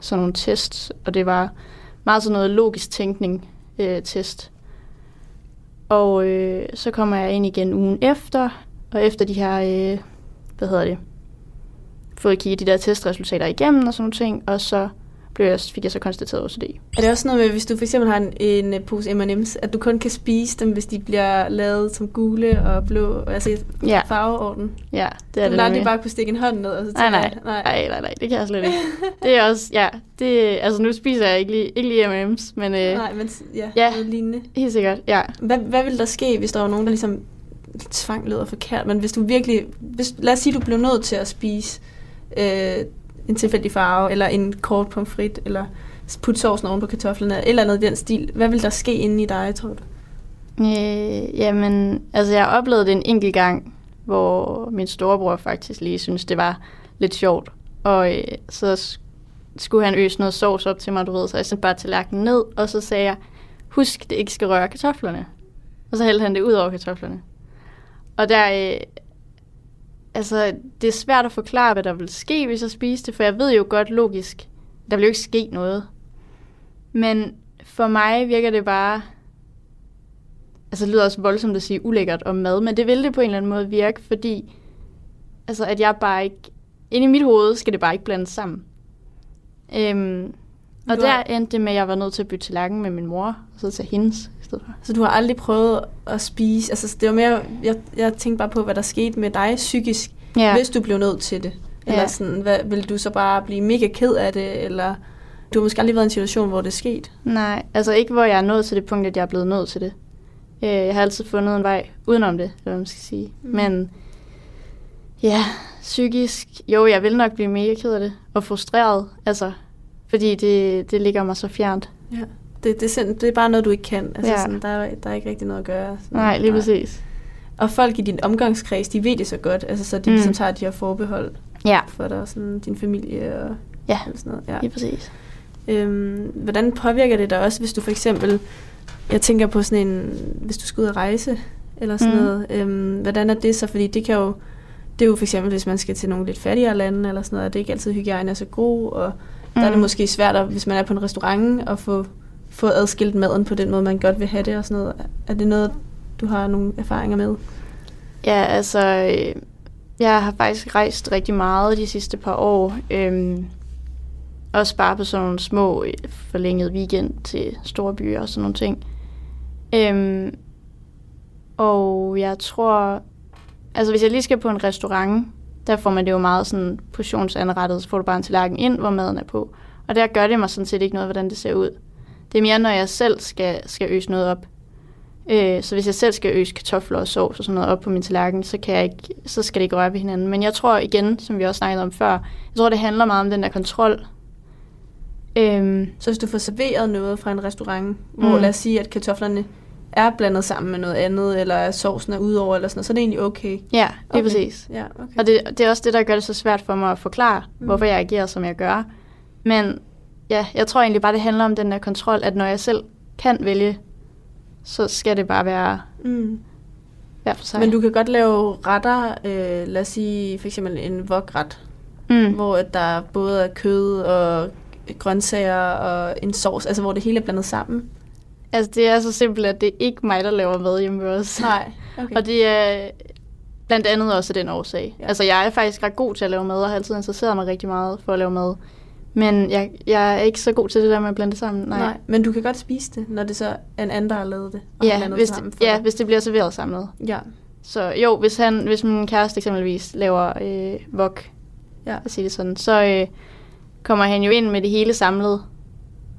sådan nogle tests, og det var meget sådan noget logisk tænkning øh, test. Og øh, så kommer jeg ind igen ugen efter, og efter de her, øh, hvad hedder det, fået kigget de der testresultater igennem og sådan nogle ting, og så blev jeg, fik jeg så konstateret OCD. Er det også noget med, hvis du for eksempel har en, en øh, pose M&M's, at du kun kan spise dem, hvis de bliver lavet som gule og blå, altså Ja, farveorden? ja, det er du det. aldrig nemlig. bare kunne stikke en hånd ned og så Nej, nej, nej. nej, nej, nej, det kan jeg slet ikke. Det er også, ja, det, altså nu spiser jeg ikke lige, ikke lige M&M's, men øh, nej men ja, Ja. noget lignende. helt sikkert, ja. Hvad, hvad ville der ske, hvis der var nogen, der ligesom tvang lyder forkert, men hvis du virkelig, hvis, lad os sige, du blev nødt til at spise øh, en tilfældig farve, eller en kort pomfrit, eller putte sovsen oven på kartoflerne, eller et eller andet i den stil. Hvad vil der ske inde i dig, tror du? Øh, jamen, altså jeg oplevede det en enkelt gang, hvor min storebror faktisk lige synes det var lidt sjovt. Og øh, så skulle han øse noget sovs op til mig, du ved, så jeg sendte bare tallerkenen ned, og så sagde jeg, husk, det ikke skal røre kartoflerne. Og så hældte han det ud over kartoflerne. Og der, øh, altså, det er svært at forklare, hvad der vil ske, hvis jeg spiste det, for jeg ved jo godt logisk, der vil jo ikke ske noget. Men for mig virker det bare altså det lyder også voldsomt at sige ulækkert om mad, men det vil det på en eller anden måde virke, fordi altså, at jeg bare ikke, inde i mit hoved skal det bare ikke blandes sammen. Øhm, og Du der har- endte det med, at jeg var nødt til at bytte tallerken med min mor, og så til hendes stedet for. Så du har aldrig prøvet at spise, altså det var mere, jeg, jeg tænkte bare på, hvad der skete med dig psykisk, Ja, hvis du blev nødt til det. Eller Ja. sådan, hvad, vil du så bare blive mega ked af det, eller du har måske aldrig været i en situation, hvor det er sket. nej, altså ikke hvor jeg er nået til det punkt, at jeg er blevet nødt til det. Øh, jeg har altid fundet en vej udenom det, eller hvad man skal sige. Mm. Men ja, psykisk, jo, jeg vil nok blive mega ked af det, og frustreret, altså, fordi det, det ligger mig så fjernt. Ja. Det, det, er, sind- det er bare noget, du ikke kan. Altså, Ja. sådan, der, er, der er ikke rigtig noget at gøre. Sådan, Nej, lige præcis. Og folk i din omgangskreds, de ved det så godt, altså, så de Mm. mm. ligesom tager de her forbehold Ja, for dig, sådan din familie og Ja. sådan noget. Ja. lige præcis. Øhm, hvordan påvirker det dig også, hvis du for eksempel, jeg tænker på sådan en, hvis du skal ud og rejse, eller sådan mm. noget, øhm, hvordan er det så, fordi det kan jo, det er jo for eksempel, hvis man skal til nogle lidt fattigere lande, eller sådan noget, at det ikke altid hygiejne er så god, og der er det Mm. måske svært, at, hvis man er på en restaurant, at få, få adskilt maden på den måde, man godt vil have det, og sådan noget. Er det noget, du har nogle erfaringer med? Ja, altså, øh, jeg har faktisk rejst rigtig meget de sidste par år. Øhm, også bare på sådan nogle små øh, forlængede weekend til store byer og sådan nogle ting. Øhm, og jeg tror, altså hvis jeg lige skal på en restaurant, der får man det jo meget sådan portionsanrettet, så får du bare en tallerken ind, hvor maden er på. Og der gør det mig sådan set ikke noget, hvordan det ser ud. Det er mere, når jeg selv skal, skal øse noget op. Øh, så hvis jeg selv skal øse kartofler og sovs og sådan noget op på min tallerken, så, kan jeg ikke, så skal det ikke røre ved hinanden. Men jeg tror igen, som vi også snakkede om før, jeg tror, det handler meget om den der kontrol. Øhm, Så hvis du får serveret noget fra en restaurant, hvor Mm. lad os sige, at kartoflerne er blandet sammen med noget andet, eller at sovsen er udover, eller sådan noget, så er det egentlig okay. ja, lige Okay. præcis. Ja, okay. Og det, det er også det, der gør det så svært for mig at forklare, mm. hvorfor jeg agerer, som jeg gør. Men ja, jeg tror egentlig bare, det handler om den der kontrol, at når jeg selv kan vælge, så skal det bare være Mm. hver for sig. Men du kan godt lave retter, øh, lad os sige for eksempel en vokret, mm. hvor der både er kød og grøntsager og en sovs, altså hvor det hele er blandet sammen. Altså, det er så simpelt, at det er ikke mig, der laver mad hjemme ved os. Nej, okay. Og det er blandt andet også den årsag. Ja. Altså, jeg er faktisk ret god til at lave mad, og har altid interesseret mig rigtig meget for at lave mad. Men jeg, jeg er ikke så god til det der med at blande det sammen. Nej. Nej. Men du kan godt spise det, når det så er en anden, der har lavet det. og Ja, hvis det, ja, dig. hvis det bliver serveret samlet. ja. Så jo, hvis, han, hvis min kæreste eksempelvis laver øh, wok, Ja. at sige det sådan, så øh, kommer han jo ind med det hele samlet.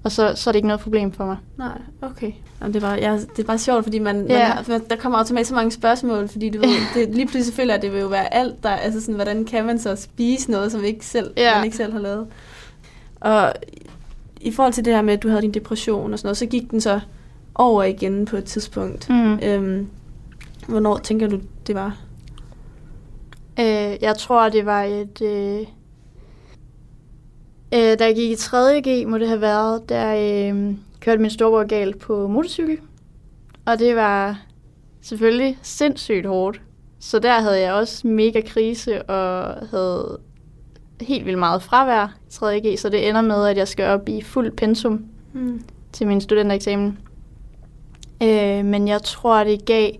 Og så, så er det ikke noget problem for mig. Nej, okay. Jamen, det, er bare, ja, det er bare sjovt, fordi man, Ja. man har, der kommer automatisk så mange spørgsmål, fordi du ved, det, lige pludselig føler at det vil jo være alt, der, altså sådan, hvordan kan man så spise noget, som ikke selv, Ja. man ikke selv har lavet. Og i forhold til det her med, at du havde din depression og sådan noget, så gik den så over igen på et tidspunkt. Mm. Øhm, hvornår tænker du, det var? Øh, jeg tror, det var et... Øh, øh, da jeg gik i 3. G, må det have været, der øh, kørte min storebror galt på motorcykel. Og det var selvfølgelig sindssygt hårdt. Så der havde jeg også mega krise og havde helt vildt meget fravær i 3. G, så det ender med, at jeg skal op i fuld pensum Mm. til min studentereksamen. Øh, men jeg tror, det gav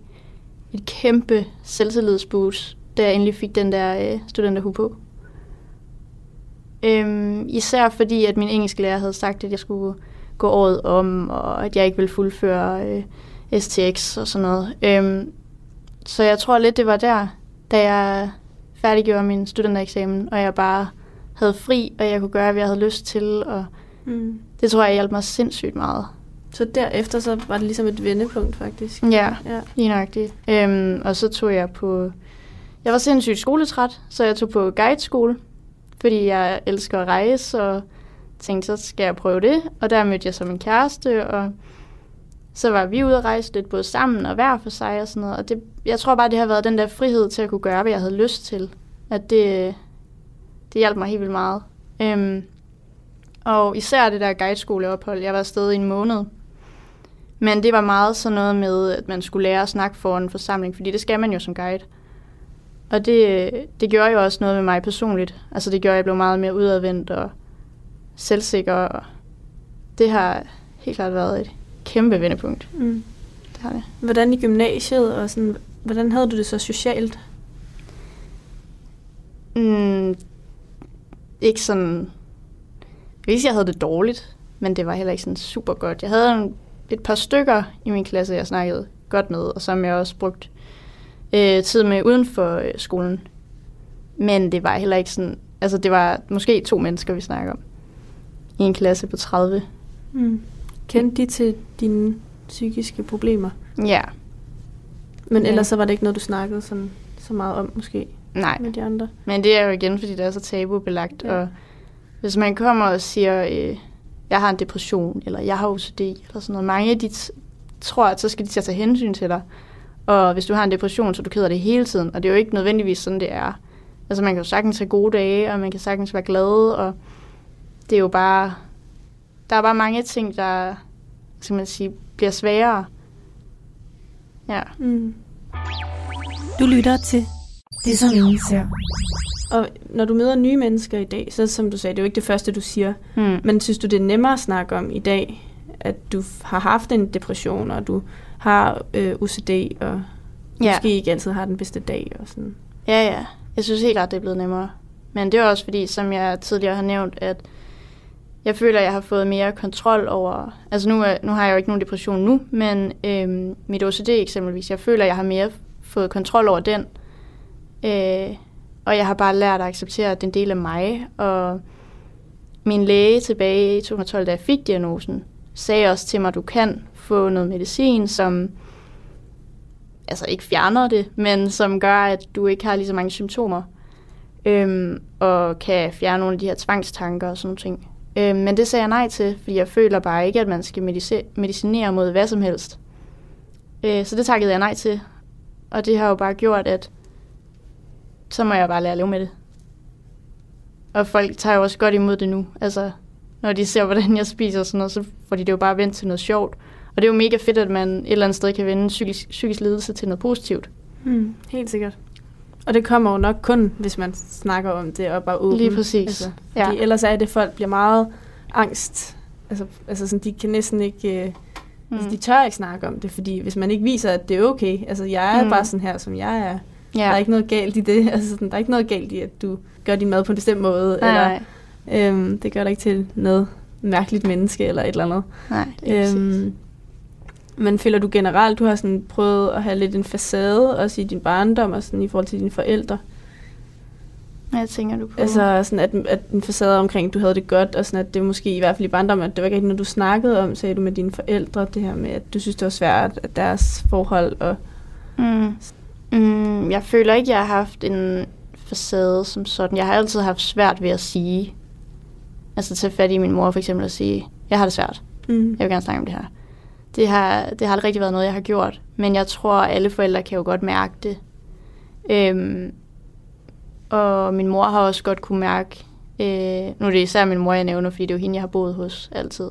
et kæmpe selvtillidsboost, da jeg endelig fik den der øh, studenterhue på. Øhm, især fordi, at min engelsklærer havde sagt, at jeg skulle gå året om, og at jeg ikke ville fuldføre øh, STX og sådan noget. Øhm, så jeg tror lidt, det var der, da jeg færdiggjorde min studentereksamen, og jeg bare havde fri, og jeg kunne gøre, hvad jeg havde lyst til, og Mm. det tror jeg hjalp mig sindssygt meget. Så derefter så var det ligesom et vendepunkt, faktisk. Ja, Ja. lige nøjagtigt. Øhm, og så tog jeg på... Jeg var sindssygt skoletræt, så jeg tog på guideskole, fordi jeg elsker at rejse, og tænkte, så skal jeg prøve det. Og der mødte jeg så min kæreste, og så var vi ude at rejse lidt både sammen og hver for sig og sådan noget. Og det, jeg tror bare, det har været den der frihed til at kunne gøre, hvad jeg havde lyst til. At det, det hjalp mig helt vildt meget. Øhm, og især det der guideskoleophold. Jeg var afsted i en måned. Men det var meget sådan noget med, at man skulle lære at snakke for en forsamling, fordi det skal man jo som guide. Og det, det gjorde jo også noget med mig personligt. Altså det gjorde, at jeg blev meget mere udadvendt og selvsikker. Og det har helt klart været et kæmpe vendepunkt. Mm. det har det. Hvordan i gymnasiet, og sådan, hvordan havde du det så socialt? Mm, ikke sådan... Jeg sige, jeg havde det dårligt, men det var heller ikke sådan super godt. Jeg havde en, et par stykker i min klasse, jeg snakkede godt med, og som jeg også brugte øh, tid med uden for øh, skolen. Men det var heller ikke sådan... Altså, det var måske to mennesker, vi snakker om. I en klasse på 30. Mm. Kendte de til dine psykiske problemer? Ja, Men Ja. ellers så var det ikke noget, du snakkede sådan, så meget om, måske, nej. med de andre? Men det er jo igen, fordi det er så tabubelagt. Ja. Ja. Og hvis man kommer og siger, øh, jeg har en depression, eller jeg har OCD, eller sådan noget, mange af de tror, at så skal de til at tage hensyn til dig. Og hvis du har en depression, så du ked af det hele tiden. Og det er jo ikke nødvendigvis sådan, det er. Altså man kan jo sagtens have gode dage, og man kan sagtens være glad, og det er jo bare... Der er bare mange ting, der skal man sige, bliver sværere. Ja. Mm. Du lytter til Det som ingen ser. Og når du møder nye mennesker i dag, så som du sagde, det er jo ikke det første, du siger. Hmm. Men synes du, det er nemmere at snakke om i dag, at du har haft en depression, og du har øh, OCD, og Ja. måske ikke altid har den bedste dag, og sådan. Ja, ja. Jeg synes helt klart, det er blevet nemmere. Men det er også fordi, som jeg tidligere har nævnt, at jeg føler, at jeg har fået mere kontrol over... Altså nu, er, nu har jeg jo ikke nogen depression nu, men øhm, mit OCD eksempelvis, jeg føler, at jeg har mere fået kontrol over den. Øh, og jeg har bare lært at acceptere, at det er en del af mig. Og min læge tilbage i 2012, da jeg fik diagnosen, sagde også til mig, at du kan få noget medicin, som altså ikke fjerner det, men som gør, at du ikke har lige så mange symptomer, øhm, og kan fjerne nogle af de her tvangstanker og sådan nogle ting. Øh, men det sagde jeg nej til, fordi jeg føler bare ikke, at man skal medici- medicinere mod hvad som helst. Øh, så det takkede jeg nej til, og det har jo bare gjort, at så må jeg bare lære at leve med det. Og folk tager jo også godt imod det nu. Altså, når de ser, hvordan jeg spiser og sådan noget, så får de det jo bare vendt til noget sjovt. Og det er jo mega fedt, at man et eller andet sted kan vende psykisk, psykisk lidelse til noget positivt. Mm, helt sikkert. Og det kommer jo nok kun, hvis man snakker om det og bare åbent. Lige præcis. Altså, Ja. fordi ellers er det, folk bliver meget angst. Altså, altså sådan, de kan næsten ikke... Øh, mm. altså, de tør ikke snakke om det, fordi hvis man ikke viser, at det er okay. Altså, jeg er Mm. bare sådan her, som jeg er. ja. Der er ikke noget galt i det. Altså, sådan, der er ikke noget galt i, at du gør din mad på en bestemt måde. nej, eller, nej, øhm, det gør dig ikke til noget mærkeligt menneske eller et eller andet. nej, det er øhm, Øhm, men føler du generelt, du har sådan prøvet at have lidt en facade, også i din barndom, og sådan i forhold til dine forældre? Hvad tænker du på? Altså sådan, at, at en facade omkring, at du havde det godt, og sådan, at det måske i hvert fald i barndommen, at det var ikke rigtig noget, du snakkede om, sagde du med dine forældre, det her med, at du synes, det var svært, at deres forhold, og mm. Mm, jeg føler ikke, jeg har haft en facade som sådan. Jeg har altid haft svært ved at sige, altså tage fat i min mor for eksempel og sige, jeg har det svært. mm. Jeg vil gerne snakke om det her. Det har, det har aldrig rigtig været noget, jeg har gjort. Men jeg tror, at alle forældre kan jo godt mærke det. Øhm, og min mor har også godt kunne mærke, øh, nu er det især min mor, jeg nævner, fordi det er jo hende, jeg har boet hos altid.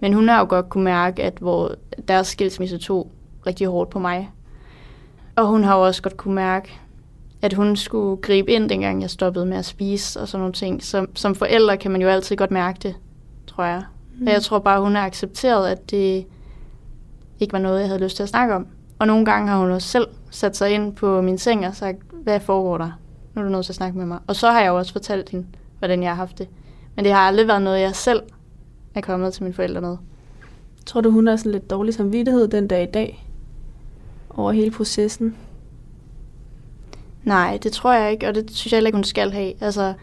Men hun har jo godt kunne mærke, at hvor deres skilsmisse tog rigtig hårdt på mig. Og hun har jo også godt kunne mærke, at hun skulle gribe ind, dengang jeg stoppede med at spise og sådan nogle ting. Som, som forældre kan man jo altid godt mærke det, tror jeg. Mm. Og jeg tror bare, hun har accepteret, at det ikke var noget, jeg havde lyst til at snakke om. Og nogle gange har hun også selv sat sig ind på min seng og sagt, hvad foregår der? Nu er du nødt til at snakke med mig. Og så har jeg jo også fortalt hende, hvordan jeg har haft det. Men det har aldrig været noget, jeg selv er kommet til mine forældre med. Tror du, hun har sådan lidt dårlig samvittighed den dag i dag? Over hele processen? Nej, det tror jeg ikke, og det synes jeg heller ikke, hun skal have. Altså,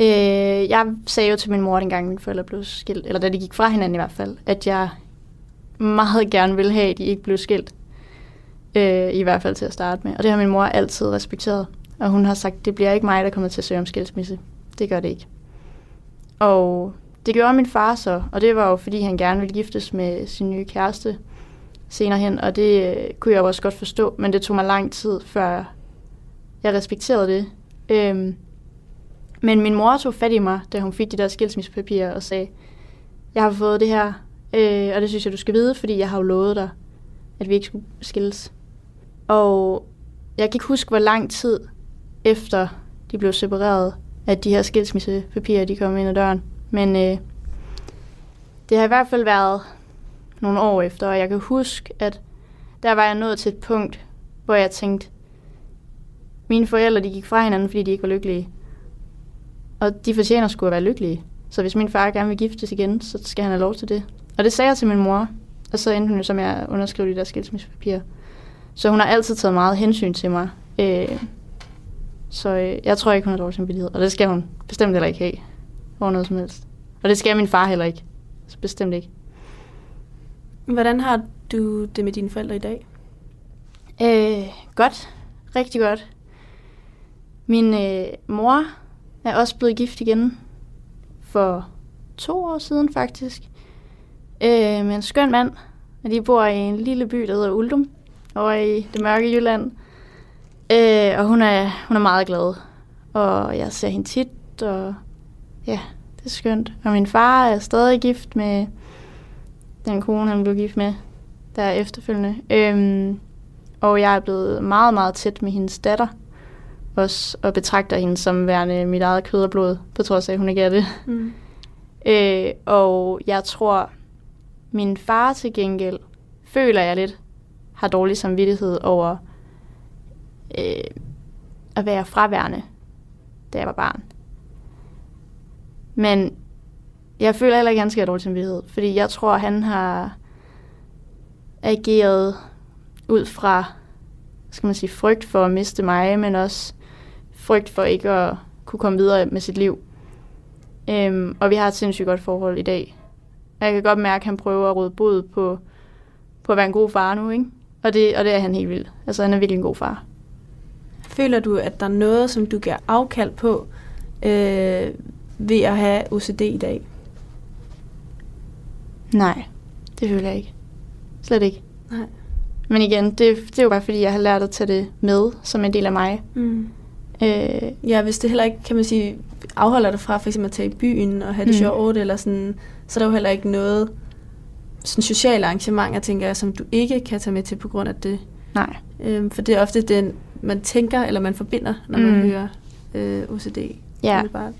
øh, jeg sagde jo til min mor, dengang mine forældre blev skilt, eller da de gik fra hinanden i hvert fald, at jeg meget gerne ville have, at de ikke blev skilt. Øh, I hvert fald til at starte med. Og det har min mor altid respekteret. Og hun har sagt, det bliver ikke mig, der kommer til at søge om skilsmisse. Det gør det ikke. Og det gjorde min far så, og det var jo, fordi han gerne ville giftes med sin nye kæreste senere hen, og det øh, kunne jeg jo også godt forstå, men det tog mig lang tid, før jeg respekterede det. Øhm, men min mor tog fat i mig, da hun fik de der skilsmissepapirer, og sagde, jeg har fået det her, øh, og det synes jeg, du skal vide, fordi jeg har jo lovet dig, at vi ikke skulle skilles. Og jeg kan ikke huske, hvor lang tid efter de blev separeret, at de her skilsmissepapirer, de kom ind ad døren. Men øh, det har i hvert fald været nogle år efter, og jeg kan huske, at der var jeg nået til et punkt, hvor jeg tænkte, mine forældre de gik fra hinanden, fordi de ikke var lykkelige. Og de fortjener skulle at være lykkelige. Så hvis min far gerne vil giftes igen, så skal han have lov til det. Og det sagde jeg til min mor, og så endte hun jo som jeg underskrev de der skilsmissepapirer. Så hun har altid taget meget hensyn til mig. Øh, så øh, jeg tror ikke, hun har dårlig samvittighed. Og det skal hun bestemt heller ikke have. Over noget som helst. Og det skal min far heller ikke. Så bestemt ikke. Hvordan har du det med dine forældre i dag? Øh, godt. Rigtig godt. Min øh, mor er også blevet gift igen for to år siden faktisk. Øh, med en skøn mand. Og de bor i en lille by, der hedder Uldum, over i det mørke Jylland. Øh, og hun er, hun er meget glad. Og jeg ser hende tit, og ja, det er skønt. Og min far er stadig gift med den kone, han blev gift med, der er efterfølgende. Øhm, og jeg er blevet meget, meget tæt med hendes datter også, og betragter hende som værende mit eget kød og blod, på trods af, at hun ikke er det. Mm. Øh, og jeg tror, min far til gengæld, føler jeg lidt, har dårlig samvittighed over øh, at være fraværende, da jeg var barn. Men jeg føler heller ikke, at han skal have dårlig samvittighed, fordi jeg tror, han har ageret ud fra, skal man sige, frygt for at miste mig, men også frygt for ikke at kunne komme videre med sit liv. Øhm, og vi har et sindssygt godt forhold i dag. Jeg kan godt mærke, at han prøver at råde bod på, på at være en god far nu, ikke? Og det, og det er han helt vildt. Altså, han er virkelig en god far. Føler du, at der er noget, som du giver afkald på øh, ved at have OCD i dag? Nej, det føler jeg ikke. Slet ikke. Nej. Men igen, det, det er jo bare fordi, jeg har lært at tage det med som en del af mig. Mm. Øh, Ja, hvis det heller ikke, kan man sige, afholder dig fra for eksempel at tage i byen og have det mm. sjovt, eller sådan, så er der jo heller ikke noget sådan sociale arrangementer, tænker jeg, som du ikke kan tage med til på grund af det. nej. Øhm, for det er ofte den, man tænker, eller man forbinder, når man Mm. hører øh, OCD. Ja, umiddelbart.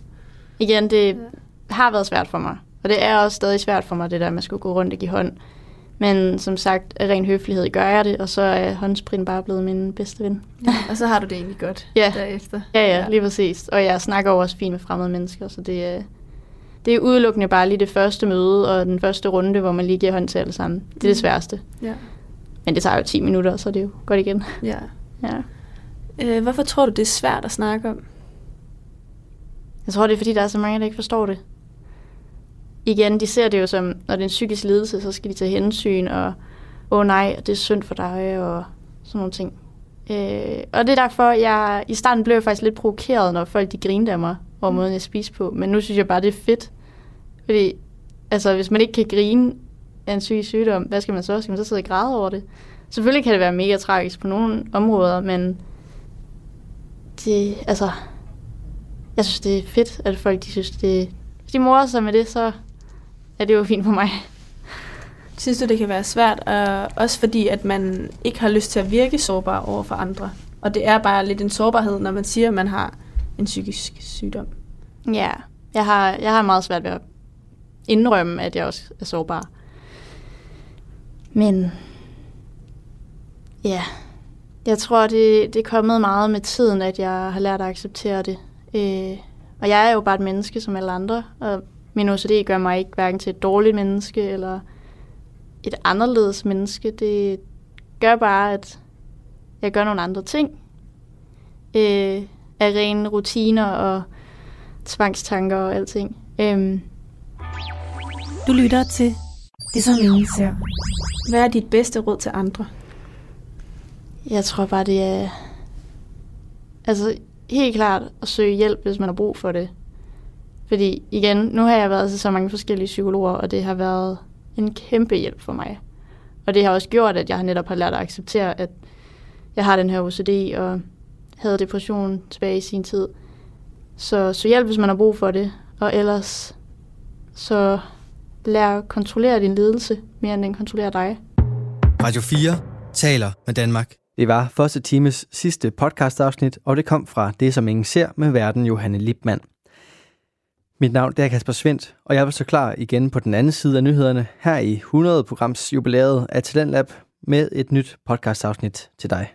igen, det har været svært for mig. Og det er også stadig svært for mig, det der at skulle gå rundt og give hånd. Men som sagt, af ren høflighed gør jeg det, og så er håndsprit bare blevet min bedste ven. Ja, og så har du det egentlig godt Ja. derefter. Ja, ja, lige præcis. Og jeg snakker også fint med fremmede mennesker, så det er, det er udelukkende bare lige det første møde og den første runde, hvor man lige giver hånd til alle sammen. Det er det Mm. sværeste. Ja. Men det tager jo 10 minutter, så er det jo godt igen. ja. Ja. Øh, hvorfor tror du, det er svært at snakke om? Jeg tror, det er fordi, der er så mange, der ikke forstår det. Igen, de ser det jo som, når det er en psykisk lidelse, så skal de tage hensyn, og åh oh, nej, det er synd for dig, og sådan nogle ting. Øh, og det er derfor, jeg i starten blev jeg faktisk lidt provokeret, når folk de grinede af mig over måden, jeg spiste på. Men nu synes jeg bare, det er fedt. Fordi, altså, hvis man ikke kan grine af en psykisk sygdom, hvad skal man så? Skal man så sidde og græde over det? Selvfølgelig kan det være mega tragisk på nogle områder, men det, altså, jeg synes, det er fedt, at folk de synes, det Hvis de morer sig med det, så er det jo fint for mig. Synes du, det kan være svært, øh, også fordi, at man ikke har lyst til at virke sårbar over for andre? Og det er bare lidt en sårbarhed, når man siger, at man har en psykisk sygdom. Ja, jeg har, jeg har meget svært ved at indrømme, at jeg også er sårbar. Men ja, jeg tror, det, det er kommet meget med tiden, at jeg har lært at acceptere det. Øh, og jeg er jo bare et menneske som alle andre, og min OCD gør mig ikke hverken til et dårligt menneske eller et anderledes menneske. Det gør bare, at jeg gør nogle andre ting øh, af rene rutiner og tvangstanker og alting. Øh, du lytter til Det som ingen ser. Hvad er dit bedste råd til andre? jeg tror bare, det er... Altså, helt klart at søge hjælp, hvis man har brug for det. Fordi igen, nu har jeg været til så mange forskellige psykologer, og det har været en kæmpe hjælp for mig. Og det har også gjort, at jeg netop har lært at acceptere, at jeg har den her OCD, og havde depression tilbage i sin tid. Så søg hjælp, hvis man har brug for det. Og ellers, så lær at kontrollere din lidelse, mere end den kontrollerer dig. Radio 4 taler med Danmark. Det var første times sidste podcastafsnit, og det kom fra Det, som ingen ser med verden Johanne Lipmann. Mit navn det er Kasper Svendt, og jeg vil så klar igen på den anden side af nyhederne her i 100 programs jubilæet af Talentlab med et nyt podcast afsnit til dig.